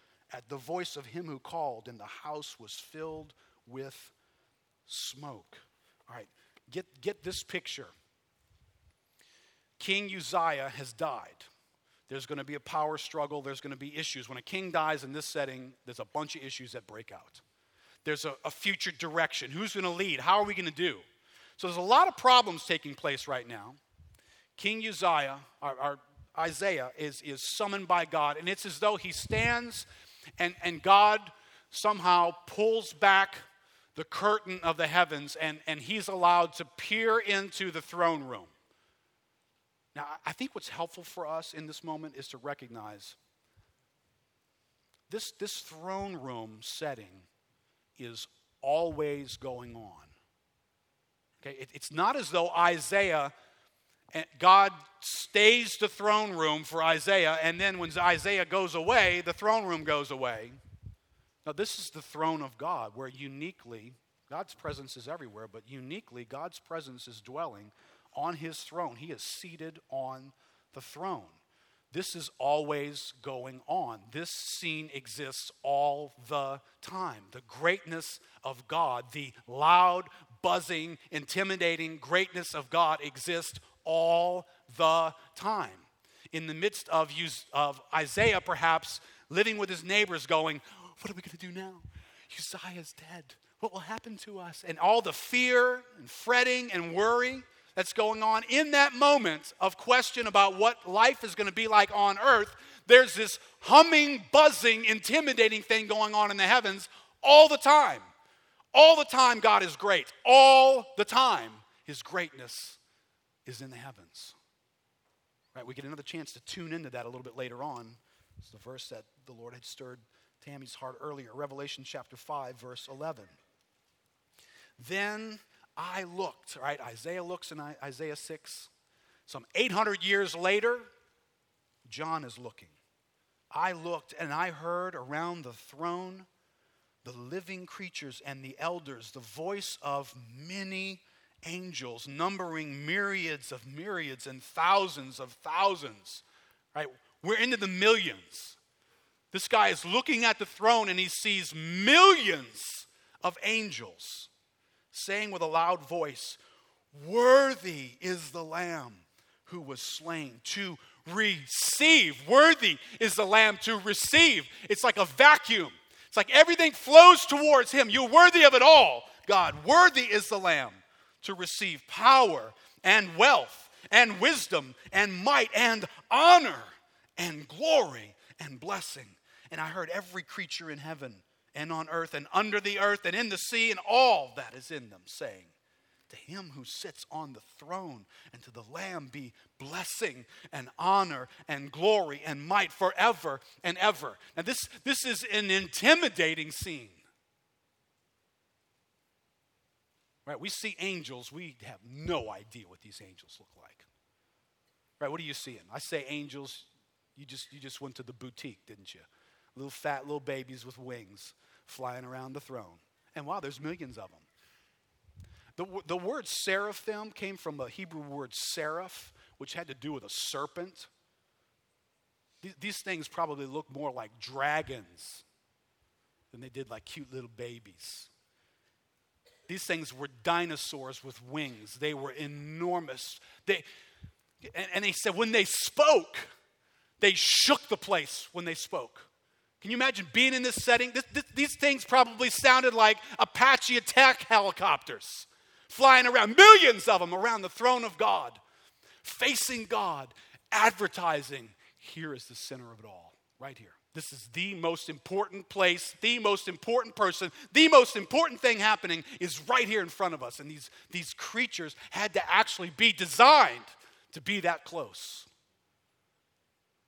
at the voice of him who called, and the house was filled with smoke. All right, get, get this picture. King Uzziah has died. There's going to be a power struggle. There's going to be issues. When a king dies in this setting, there's a bunch of issues that break out. There's a, a future direction. Who's going to lead? How are we going to do? So there's a lot of problems taking place right now. King Uzziah, our, our Isaiah, is, is summoned by God, and it's as though he stands and, and God somehow pulls back the curtain of the heavens and, and he's allowed to peer into the throne room. Now, I think what's helpful for us in this moment is to recognize this, this throne room setting is always going on. Okay, it, it's not as though Isaiah, eh, God stays the throne room for Isaiah, and then when Isaiah goes away, the throne room goes away. Now, this is the throne of God, where uniquely, God's presence is everywhere, but uniquely, God's presence is dwelling on his throne. He is seated on the throne. This is always going on. This scene exists all the time. The greatness of God, the loud, buzzing, intimidating greatness of God exists all the time. In the midst of, of Isaiah, perhaps living with his neighbors, going, What are we going to do now? Uzziah is dead. What will happen to us? And all the fear and fretting and worry that's going on in that moment of question about what life is going to be like on earth, there's this humming, buzzing, intimidating thing going on in the heavens all the time. All the time, God is great. All the time, His greatness is in the heavens. Right? We get another chance to tune into that a little bit later on. It's the verse that the Lord had stirred Tammy's heart earlier, Revelation chapter 5, verse 11. Then I looked, right? Isaiah looks in Isaiah 6. Some 800 years later, John is looking. I looked and I heard around the throne the living creatures and the elders, the voice of many angels, numbering myriads of myriads and thousands of thousands. Right? We're into the millions. This guy is looking at the throne and he sees millions of angels saying with a loud voice, Worthy is the Lamb who was slain to receive. Worthy is the Lamb to receive. It's like a vacuum. It's like everything flows towards Him. You're worthy of it all, God. Worthy is the Lamb to receive power and wealth and wisdom and might and honor and glory and blessing. And I heard every creature in heaven and on earth and under the earth and in the sea and all that is in them, saying, To him who sits on the throne and to the Lamb be blessing and honor and glory and might forever and ever. Now, this, this is an intimidating scene. Right? We see angels, we have no idea what these angels look like. Right? What are you seeing? I say angels, you just you just went to the boutique, didn't you? little fat little babies with wings flying around the throne. And wow, there's millions of them. The, the word seraphim came from a Hebrew word seraph, which had to do with a serpent. These, these things probably look more like dragons than they did like cute little babies. These things were dinosaurs with wings. They were enormous. They, and, and they said when they spoke, they shook the place when they spoke. Can you imagine being in this setting? This, this, these things probably sounded like Apache attack helicopters flying around, millions of them around the throne of God, facing God, advertising. Here is the center of it all, right here. This is the most important place, the most important person, the most important thing happening is right here in front of us. And these, these creatures had to actually be designed to be that close.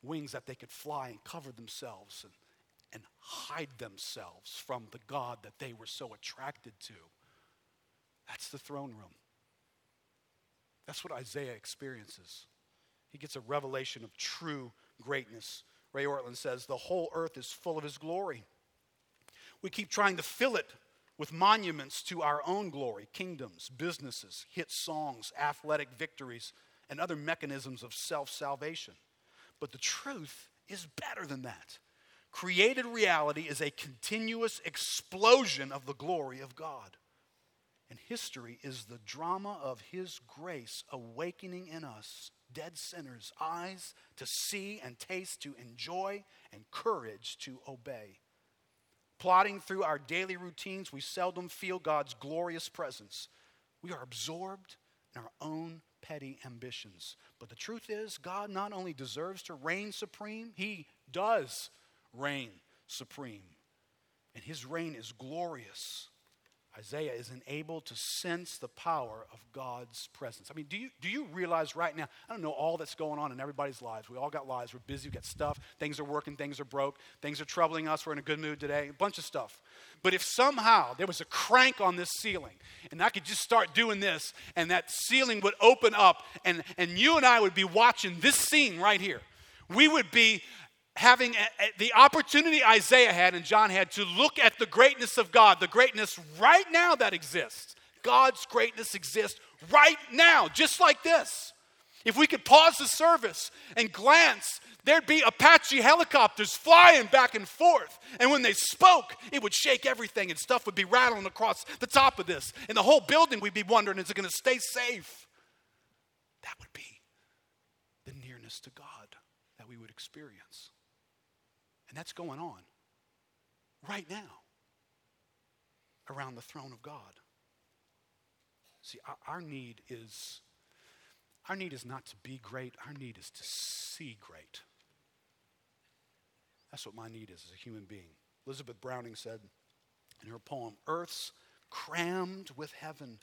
Wings that they could fly and cover themselves and and hide themselves from the God that they were so attracted to. That's the throne room. That's what Isaiah experiences. He gets a revelation of true greatness. Ray Ortlund says, The whole earth is full of his glory. We keep trying to fill it with monuments to our own glory, kingdoms, businesses, hit songs, athletic victories, and other mechanisms of self salvation. But the truth is better than that. Created reality is a continuous explosion of the glory of God. And history is the drama of His grace awakening in us, dead sinners, eyes to see and taste, to enjoy, and courage to obey. Plodding through our daily routines, we seldom feel God's glorious presence. We are absorbed in our own petty ambitions. But the truth is, God not only deserves to reign supreme, He does reign supreme. And His reign is glorious. Isaiah is enabled to sense the power of God's presence. I mean, do you, do you realize right now? I don't know all that's going on in everybody's lives. We all got lives. We're busy. We got stuff. Things are working. Things are broke. Things are troubling us. We're in a good mood today. A bunch of stuff. But if somehow there was a crank on this ceiling and I could just start doing this and that ceiling would open up and, and you and I would be watching this scene right here, we would be having a, a, the opportunity Isaiah had and John had to look at the greatness of God, the greatness right now that exists. God's greatness exists right now, just like this. If we could pause the service and glance, there'd be Apache helicopters flying back and forth. And when they spoke, it would shake everything and stuff would be rattling across the top of this. And the whole building, we'd be wondering, is it going to stay safe? That would be the nearness to God that we would experience. And that's going on right now around the throne of God. See, our, our, need is our need is not to be great, our need is to see great. That's what my need is as a human being. Elizabeth Browning said in her poem, Earth's crammed with heaven,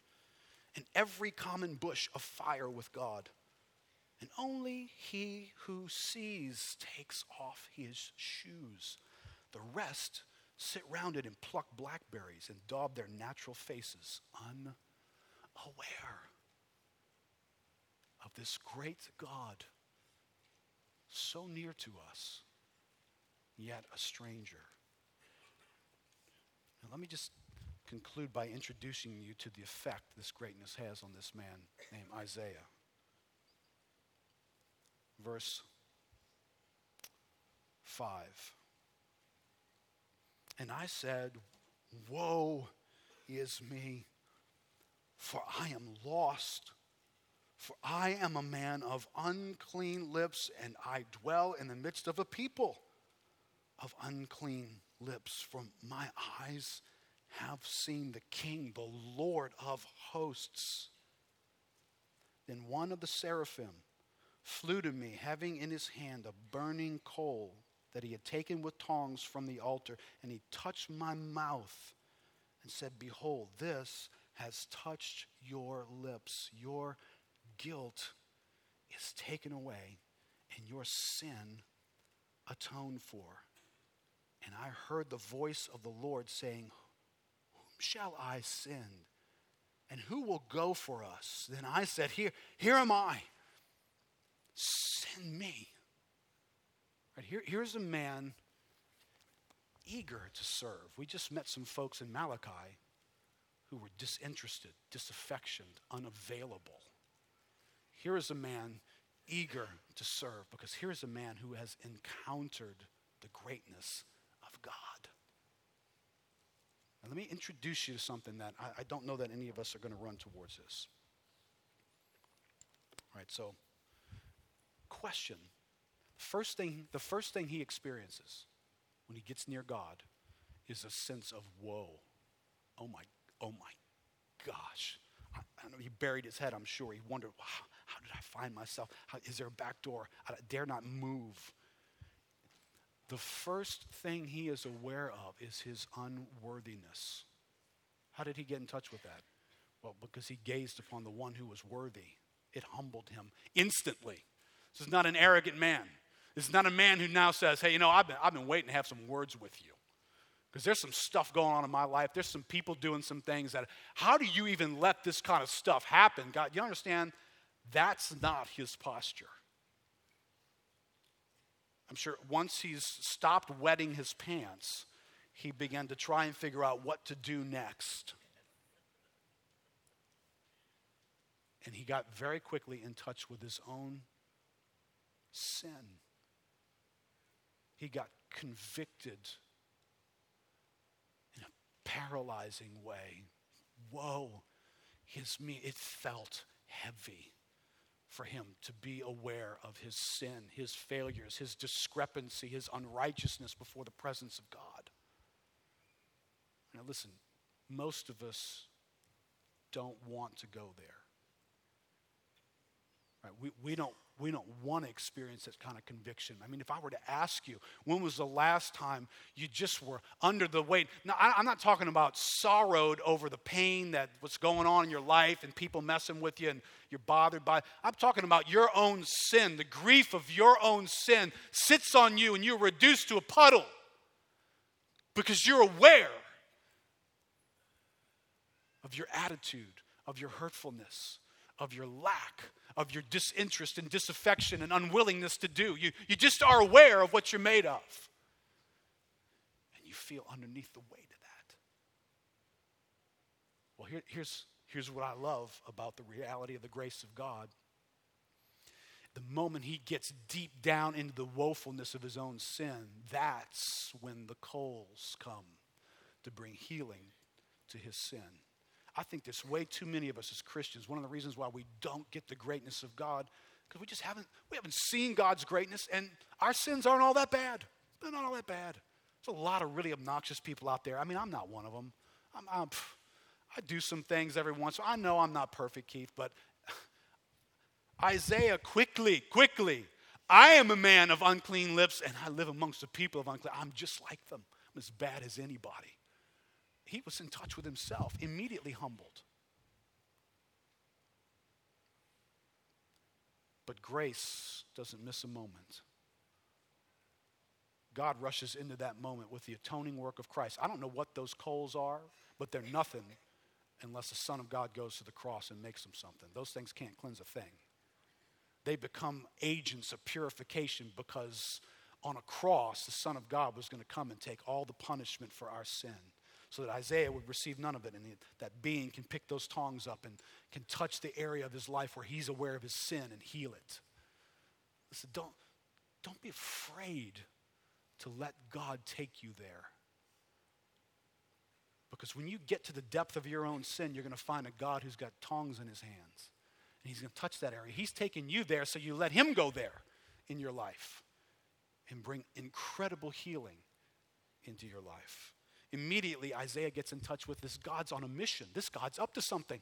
and every common bush afire with God. And only he who sees takes off his shoes. The rest sit round it and pluck blackberries and daub their natural faces, unaware of this great God, so near to us, yet a stranger. Now, let me just conclude by introducing you to the effect this greatness has on this man named Isaiah verse 5. And I said, Woe is me, for I am lost. For I am a man of unclean lips, and I dwell in the midst of a people of unclean lips. For my eyes have seen the King, the Lord of hosts. Then one of the seraphim flew to me, having in his hand a burning coal that he had taken with tongs from the altar, and he touched my mouth and said, Behold, this has touched your lips. Your guilt is taken away, and your sin atoned for. And I heard the voice of the Lord saying, Whom shall I send? And who will go for us? Then I said, Here, here am I Send me. Right, here, here's a man eager to serve. We just met some folks in Malachi who were disinterested, disaffectioned, unavailable. Here is a man eager to serve because here is a man who has encountered the greatness of God. Now, let me introduce you to something that I, I don't know that any of us are going to run towards this. All right, so question. First thing, the first thing he experiences when he gets near God is a sense of woe. Oh my, oh my gosh. I, I know he buried his head, I'm sure. He wondered, wow, how did I find myself? How, is there a back door? I dare not move. The first thing he is aware of is his unworthiness. How did he get in touch with that? Well, because he gazed upon the one who was worthy. It humbled him instantly. This is not an arrogant man. This is not a man who now says, hey, you know, I've been, I've been waiting to have some words with you. Because there's some stuff going on in my life. There's some people doing some things that, how do you even let this kind of stuff happen? God, you understand? That's not his posture. I'm sure once he's stopped wetting his pants, he began to try and figure out what to do next. And he got very quickly in touch with his own sin. He got convicted in a paralyzing way. Whoa, his me, it felt heavy for him to be aware of his sin, his failures, his discrepancy, his unrighteousness before the presence of God. Now, listen, most of us don't want to go there. Right? We, we don't, we don't want to experience that kind of conviction. I mean, if I were to ask you, when was the last time you just were under the weight? Now, I, I'm not talking about sorrowed over the pain that what's going on in your life and people messing with you and you're bothered by. I'm talking about your own sin. The grief of your own sin sits on you and you're reduced to a puddle because you're aware of your attitude, of your hurtfulness, of your lack of your disinterest and disaffection and unwillingness to do. You, you just are aware of what you're made of. And you feel underneath the weight of that. Well, here, here's, here's what I love about the reality of the grace of God. The moment he gets deep down into the woefulness of his own sin, that's when the coals come to bring healing to his sin. I think there's way too many of us as Christians. One of the reasons why we don't get the greatness of God, because we just haven't, we haven't seen God's greatness, and our sins aren't all that bad. They're not all that bad. There's a lot of really obnoxious people out there. I mean, I'm not one of them. I'm, I'm, I do some things every once. I know I'm not perfect, Keith, but Isaiah quickly, quickly. I am a man of unclean lips, and I live amongst the people of unclean. I'm just like them. I'm as bad as anybody he was in touch with himself, immediately humbled. But grace doesn't miss a moment. God rushes into that moment with the atoning work of Christ. I don't know what those coals are, but they're nothing unless the Son of God goes to the cross and makes them something. Those things can't cleanse a thing. They become agents of purification because on a cross, the Son of God was going to come and take all the punishment for our sin so that Isaiah would receive none of it. And that being can pick those tongs up and can touch the area of his life where he's aware of his sin and heal it. Listen, don't, don't be afraid to let God take you there. Because when you get to the depth of your own sin, you're going to find a God who's got tongs in his hands. And he's going to touch that area. He's taking you there, so you let him go there in your life and bring incredible healing into your life immediately Isaiah gets in touch with this God's on a mission. This God's up to something.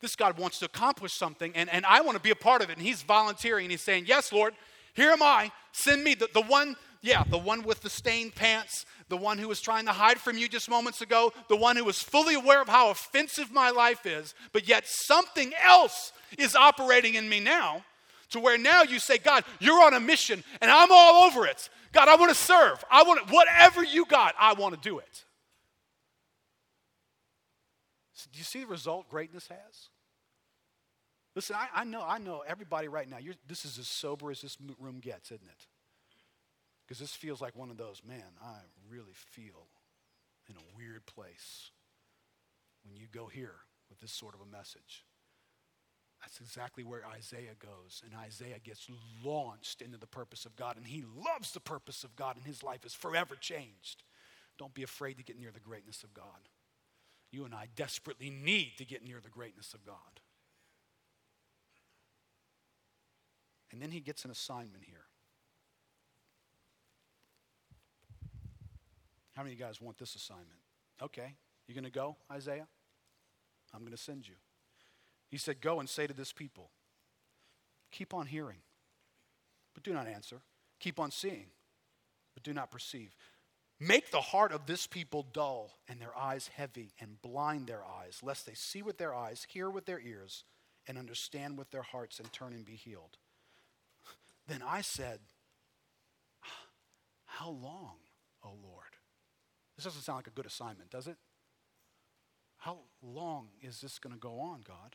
This God wants to accomplish something, and, and I want to be a part of it. And he's volunteering, and he's saying, Yes, Lord, here am I. Send me. The, the one, yeah, the one with the stained pants, the one who was trying to hide from you just moments ago, the one who was fully aware of how offensive my life is, but yet something else is operating in me now to where now you say, God, you're on a mission and I'm all over it. God, I want to serve. I want whatever you got, I want to do it. So do you see the result greatness has? Listen, I, I know, I know everybody right now. this is as sober as this room gets, isn't it? Because this feels like one of those, man, I really feel in a weird place when you go here with this sort of a message. That's exactly where Isaiah goes. And Isaiah gets launched into the purpose of God. And he loves the purpose of God, and his life is forever changed. Don't be afraid to get near the greatness of God. You and I desperately need to get near the greatness of God. And then he gets an assignment here. How many of you guys want this assignment? Okay, you going to go, Isaiah? I'm going to send you. He said, Go and say to this people, keep on hearing, but do not answer. Keep on seeing, but do not perceive. Make the heart of this people dull and their eyes heavy and blind their eyes, lest they see with their eyes, hear with their ears, and understand with their hearts and turn and be healed. Then I said, ah, How long, O Lord? This doesn't sound like a good assignment, does it? How long is this going to go on, God?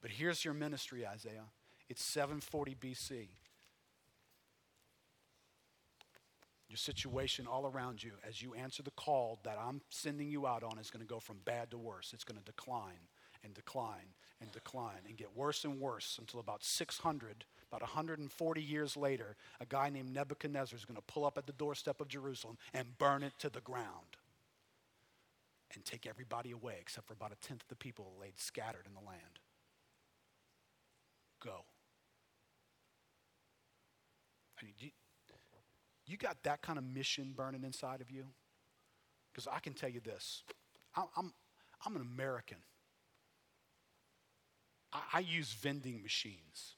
but here's your ministry, Isaiah. It's 740 BC. Your situation all around you, as you answer the call that I'm sending you out on, is going to go from bad to worse. It's going to decline and decline and decline and get worse and worse until about 600, about 140 years later, a guy named Nebuchadnezzar is going to pull up at the doorstep of Jerusalem and burn it to the ground and take everybody away except for about a tenth of the people laid scattered in the land go. I mean, you, you got that kind of mission burning inside of you? Because I can tell you this I, I'm, I'm an American. I, I use vending machines.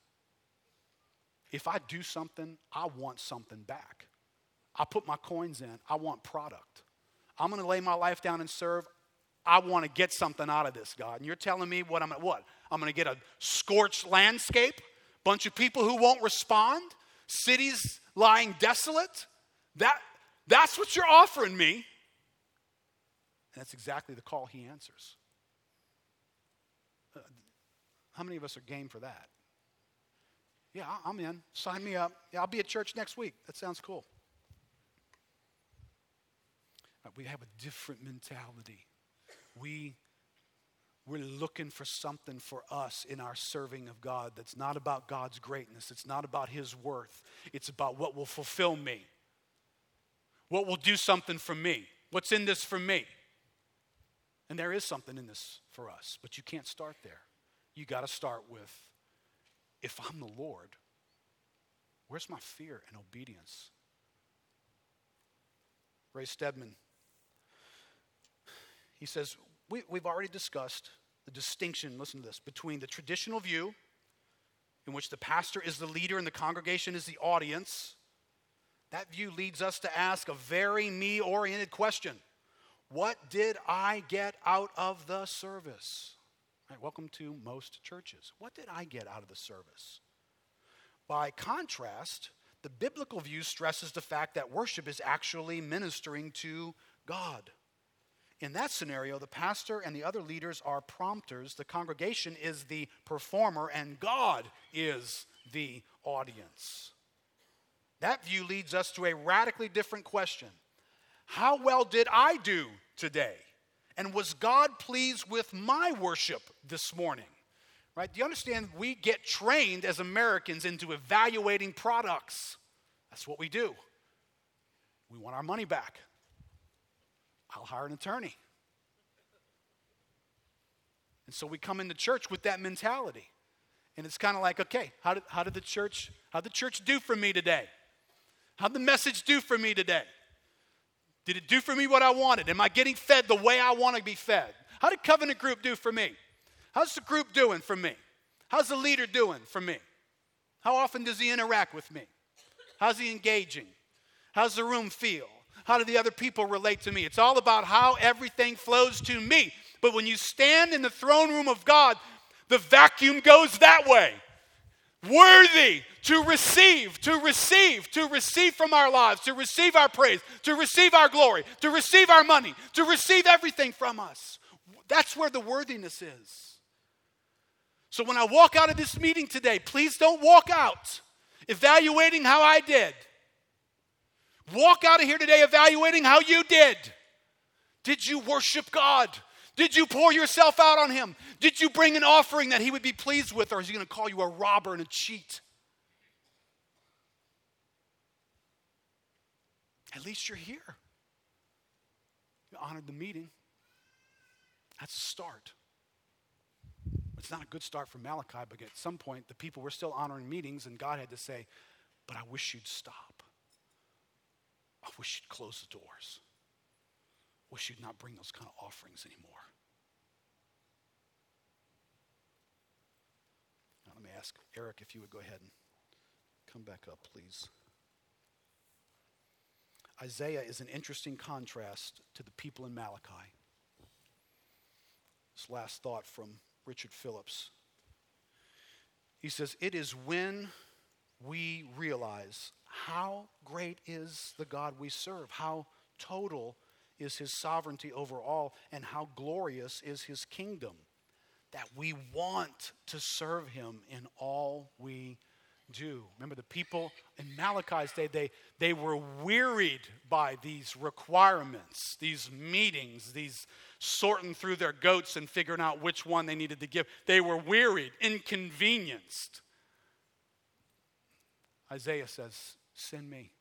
If I do something, I want something back. I put my coins in, I want product. I'm going to lay my life down and serve. I want to get something out of this, God. And you're telling me what I'm at what? I'm going to get a scorched landscape, bunch of people who won't respond, cities lying desolate. That, that's what you're offering me. And that's exactly the call he answers. Uh, how many of us are game for that? Yeah, I'm in. Sign me up. Yeah, I'll be at church next week. That sounds cool. We have a different mentality. We we're looking for something for us in our serving of God that's not about God's greatness. It's not about His worth. It's about what will fulfill me, what will do something for me, what's in this for me. And there is something in this for us, but you can't start there. You got to start with if I'm the Lord, where's my fear and obedience? Ray Stedman, he says, we, we've already discussed the distinction, listen to this, between the traditional view, in which the pastor is the leader and the congregation is the audience. That view leads us to ask a very me oriented question What did I get out of the service? Right, welcome to most churches. What did I get out of the service? By contrast, the biblical view stresses the fact that worship is actually ministering to God. In that scenario, the pastor and the other leaders are prompters, the congregation is the performer, and God is the audience. That view leads us to a radically different question How well did I do today? And was God pleased with my worship this morning? Right? Do you understand? We get trained as Americans into evaluating products. That's what we do. We want our money back. I'll hire an attorney. And so we come into church with that mentality. And it's kind of like, okay, how did, how did the church, how the church do for me today? How'd the message do for me today? Did it do for me what I wanted? Am I getting fed the way I want to be fed? How did covenant group do for me? How's the group doing for me? How's the leader doing for me? How often does he interact with me? How's he engaging? How's the room feel? How do the other people relate to me? It's all about how everything flows to me. But when you stand in the throne room of God, the vacuum goes that way. Worthy to receive, to receive, to receive from our lives, to receive our praise, to receive our glory, to receive our money, to receive everything from us. That's where the worthiness is. So when I walk out of this meeting today, please don't walk out evaluating how I did. Walk out of here today evaluating how you did. Did you worship God? Did you pour yourself out on Him? Did you bring an offering that He would be pleased with, or is He going to call you a robber and a cheat? At least you're here. You honored the meeting. That's a start. It's not a good start for Malachi, but at some point, the people were still honoring meetings, and God had to say, But I wish you'd stop. I wish you'd close the doors. Wish you'd not bring those kind of offerings anymore. Now, let me ask Eric if you would go ahead and come back up, please. Isaiah is an interesting contrast to the people in Malachi. This last thought from Richard Phillips. He says, It is when we realize how great is the God we serve, how total is his sovereignty over all, and how glorious is his kingdom, that we want to serve him in all we do. Remember, the people in Malachi's day, they, they were wearied by these requirements, these meetings, these sorting through their goats and figuring out which one they needed to give. They were wearied, inconvenienced. Isaiah says, Send me.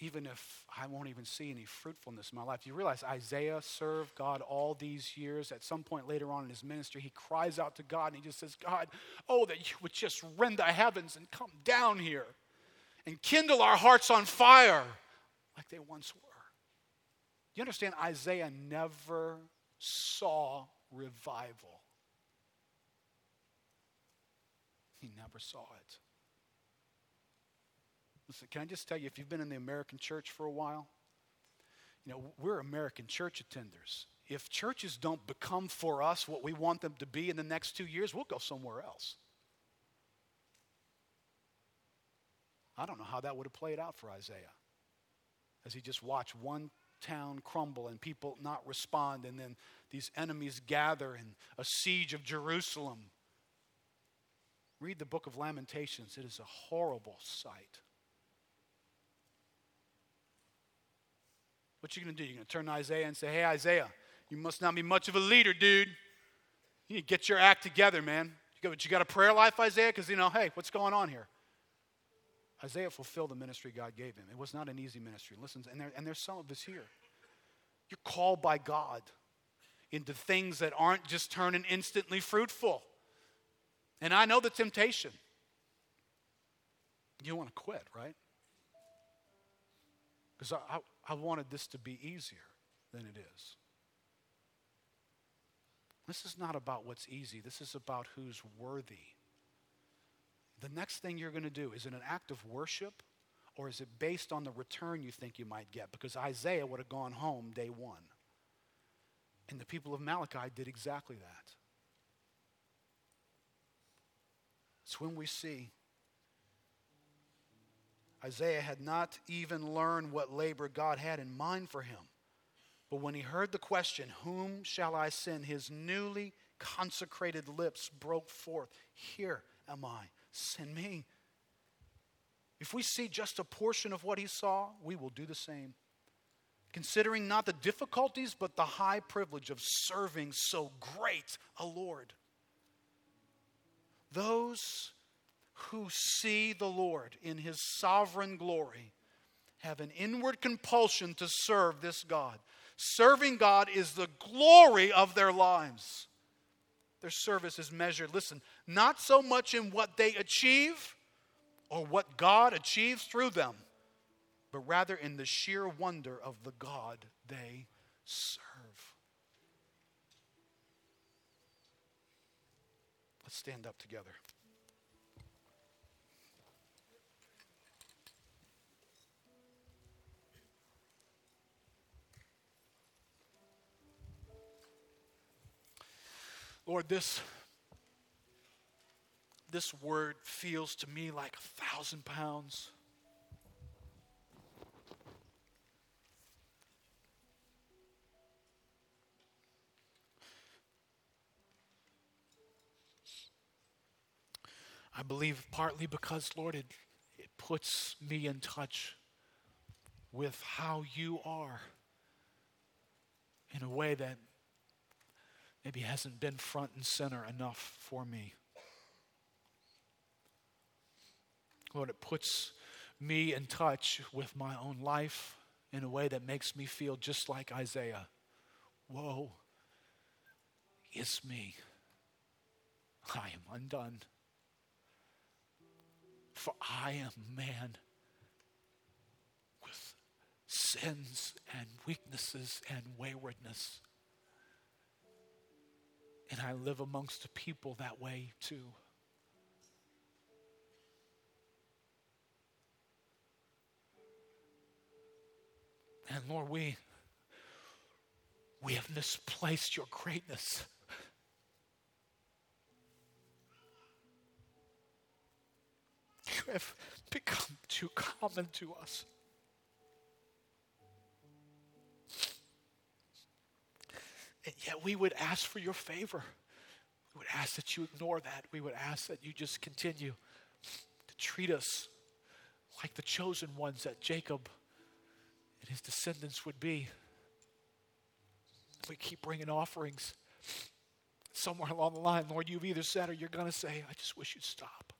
Even if I won't even see any fruitfulness in my life. You realize Isaiah served God all these years. At some point later on in his ministry, he cries out to God and he just says, God, oh, that you would just rend the heavens and come down here and kindle our hearts on fire like they once were. You understand, Isaiah never saw revival. He never saw it. Listen, can I just tell you, if you've been in the American church for a while, you know, we're American church attenders. If churches don't become for us what we want them to be in the next two years, we'll go somewhere else. I don't know how that would have played out for Isaiah as he just watched one town crumble and people not respond, and then these enemies gather and a siege of Jerusalem. Read the book of Lamentations, it is a horrible sight. What you going to do? You're going to turn to Isaiah and say, Hey, Isaiah, you must not be much of a leader, dude. You need to get your act together, man. You got, you got a prayer life, Isaiah? Because, you know, hey, what's going on here? Isaiah fulfilled the ministry God gave him. It was not an easy ministry. Listen, and, there, and there's some of us here. You're called by God into things that aren't just turning instantly fruitful. And I know the temptation. You want to quit, right? Because I, I, I wanted this to be easier than it is. This is not about what's easy, this is about who's worthy. The next thing you're going to do is it an act of worship or is it based on the return you think you might get? Because Isaiah would have gone home day one. And the people of Malachi did exactly that. It's when we see Isaiah had not even learned what labor God had in mind for him. But when he heard the question, Whom shall I send? his newly consecrated lips broke forth, Here am I, send me. If we see just a portion of what he saw, we will do the same. Considering not the difficulties, but the high privilege of serving so great a Lord. Those who see the Lord in his sovereign glory have an inward compulsion to serve this God. Serving God is the glory of their lives. Their service is measured, listen, not so much in what they achieve or what God achieves through them, but rather in the sheer wonder of the God they serve. Let's stand up together. Lord, this, this word feels to me like a thousand pounds. I believe partly because, Lord, it, it puts me in touch with how you are in a way that maybe hasn't been front and center enough for me. Lord, it puts me in touch with my own life in a way that makes me feel just like Isaiah. Woe is me. I am undone. For I am man with sins and weaknesses and waywardness. And I live amongst the people that way too. And Lord, we, we have misplaced your greatness. You have become too common to us. And yet we would ask for your favor. We would ask that you ignore that. We would ask that you just continue to treat us like the chosen ones that Jacob and his descendants would be. We keep bringing offerings. Somewhere along the line, Lord, you've either said or you're going to say, I just wish you'd stop.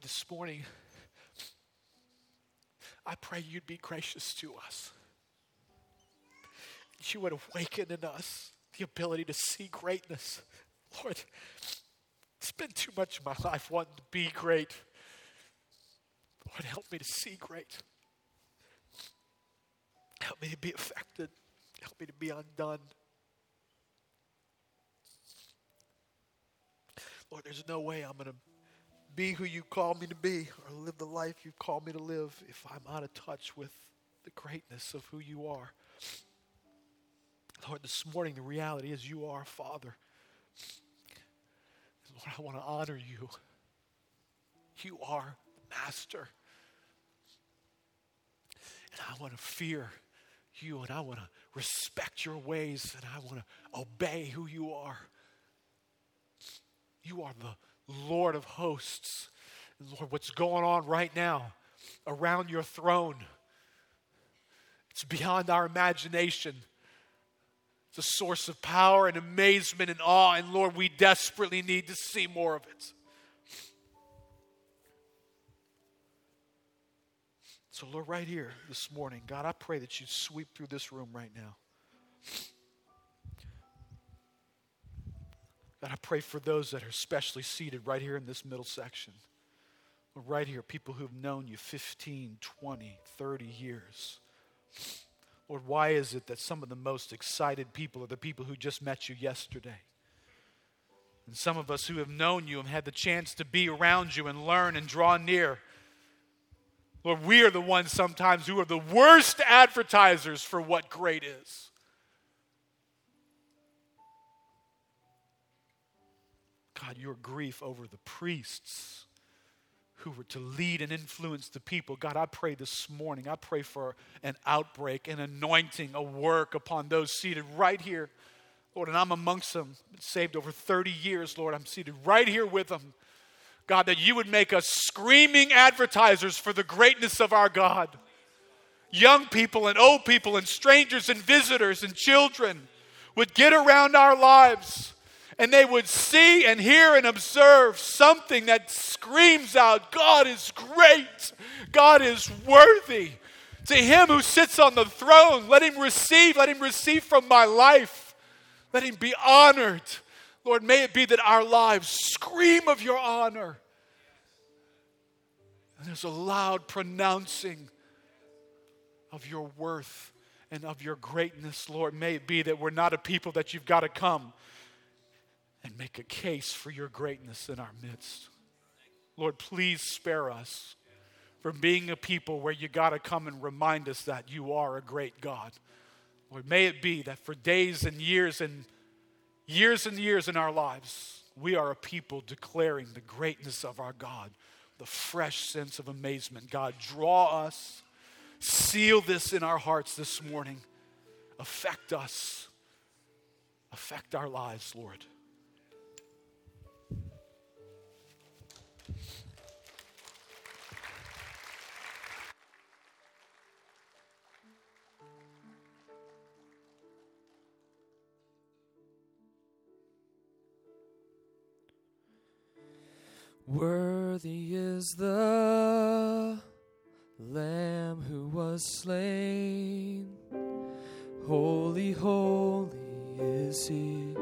This morning, I pray you'd be gracious to us. You would awaken in us the ability to see greatness. Lord, it's been too much of my life wanting to be great. Lord, help me to see great. Help me to be affected. Help me to be undone. Lord, there's no way I'm going to be who you call me to be or live the life you've called me to live if I'm out of touch with the greatness of who you are. Lord, this morning the reality is you are Father. Lord, I want to honor you. You are Master. And I want to fear you and I want to respect your ways and I want to obey who you are. You are the Lord of hosts. Lord, what's going on right now around your throne? It's beyond our imagination. It's a source of power and amazement and awe. And Lord, we desperately need to see more of it. So, Lord, right here this morning, God, I pray that you sweep through this room right now. God, I pray for those that are especially seated right here in this middle section. Right here, people who've known you 15, 20, 30 years. Lord, why is it that some of the most excited people are the people who just met you yesterday? And some of us who have known you and had the chance to be around you and learn and draw near. Lord, we are the ones sometimes who are the worst advertisers for what great is. God, your grief over the priests who were to lead and influence the people. God, I pray this morning, I pray for an outbreak, an anointing, a work upon those seated right here. Lord, and I'm amongst them, saved over 30 years, Lord. I'm seated right here with them. God, that you would make us screaming advertisers for the greatness of our God. Young people and old people and strangers and visitors and children would get around our lives and they would see and hear and observe something that screams out, God is great, God is worthy. To him who sits on the throne, let him receive, let him receive from my life, let him be honored. Lord, may it be that our lives scream of your honor. And there's a loud pronouncing of your worth and of your greatness, Lord. May it be that we're not a people that you've got to come and make a case for your greatness in our midst. Lord, please spare us from being a people where you got to come and remind us that you are a great God. Lord, may it be that for days and years and years and years in our lives, we are a people declaring the greatness of our God, the fresh sense of amazement. God, draw us, seal this in our hearts this morning, affect us, affect our lives, Lord. Worthy is the Lamb who was slain. Holy, holy is he.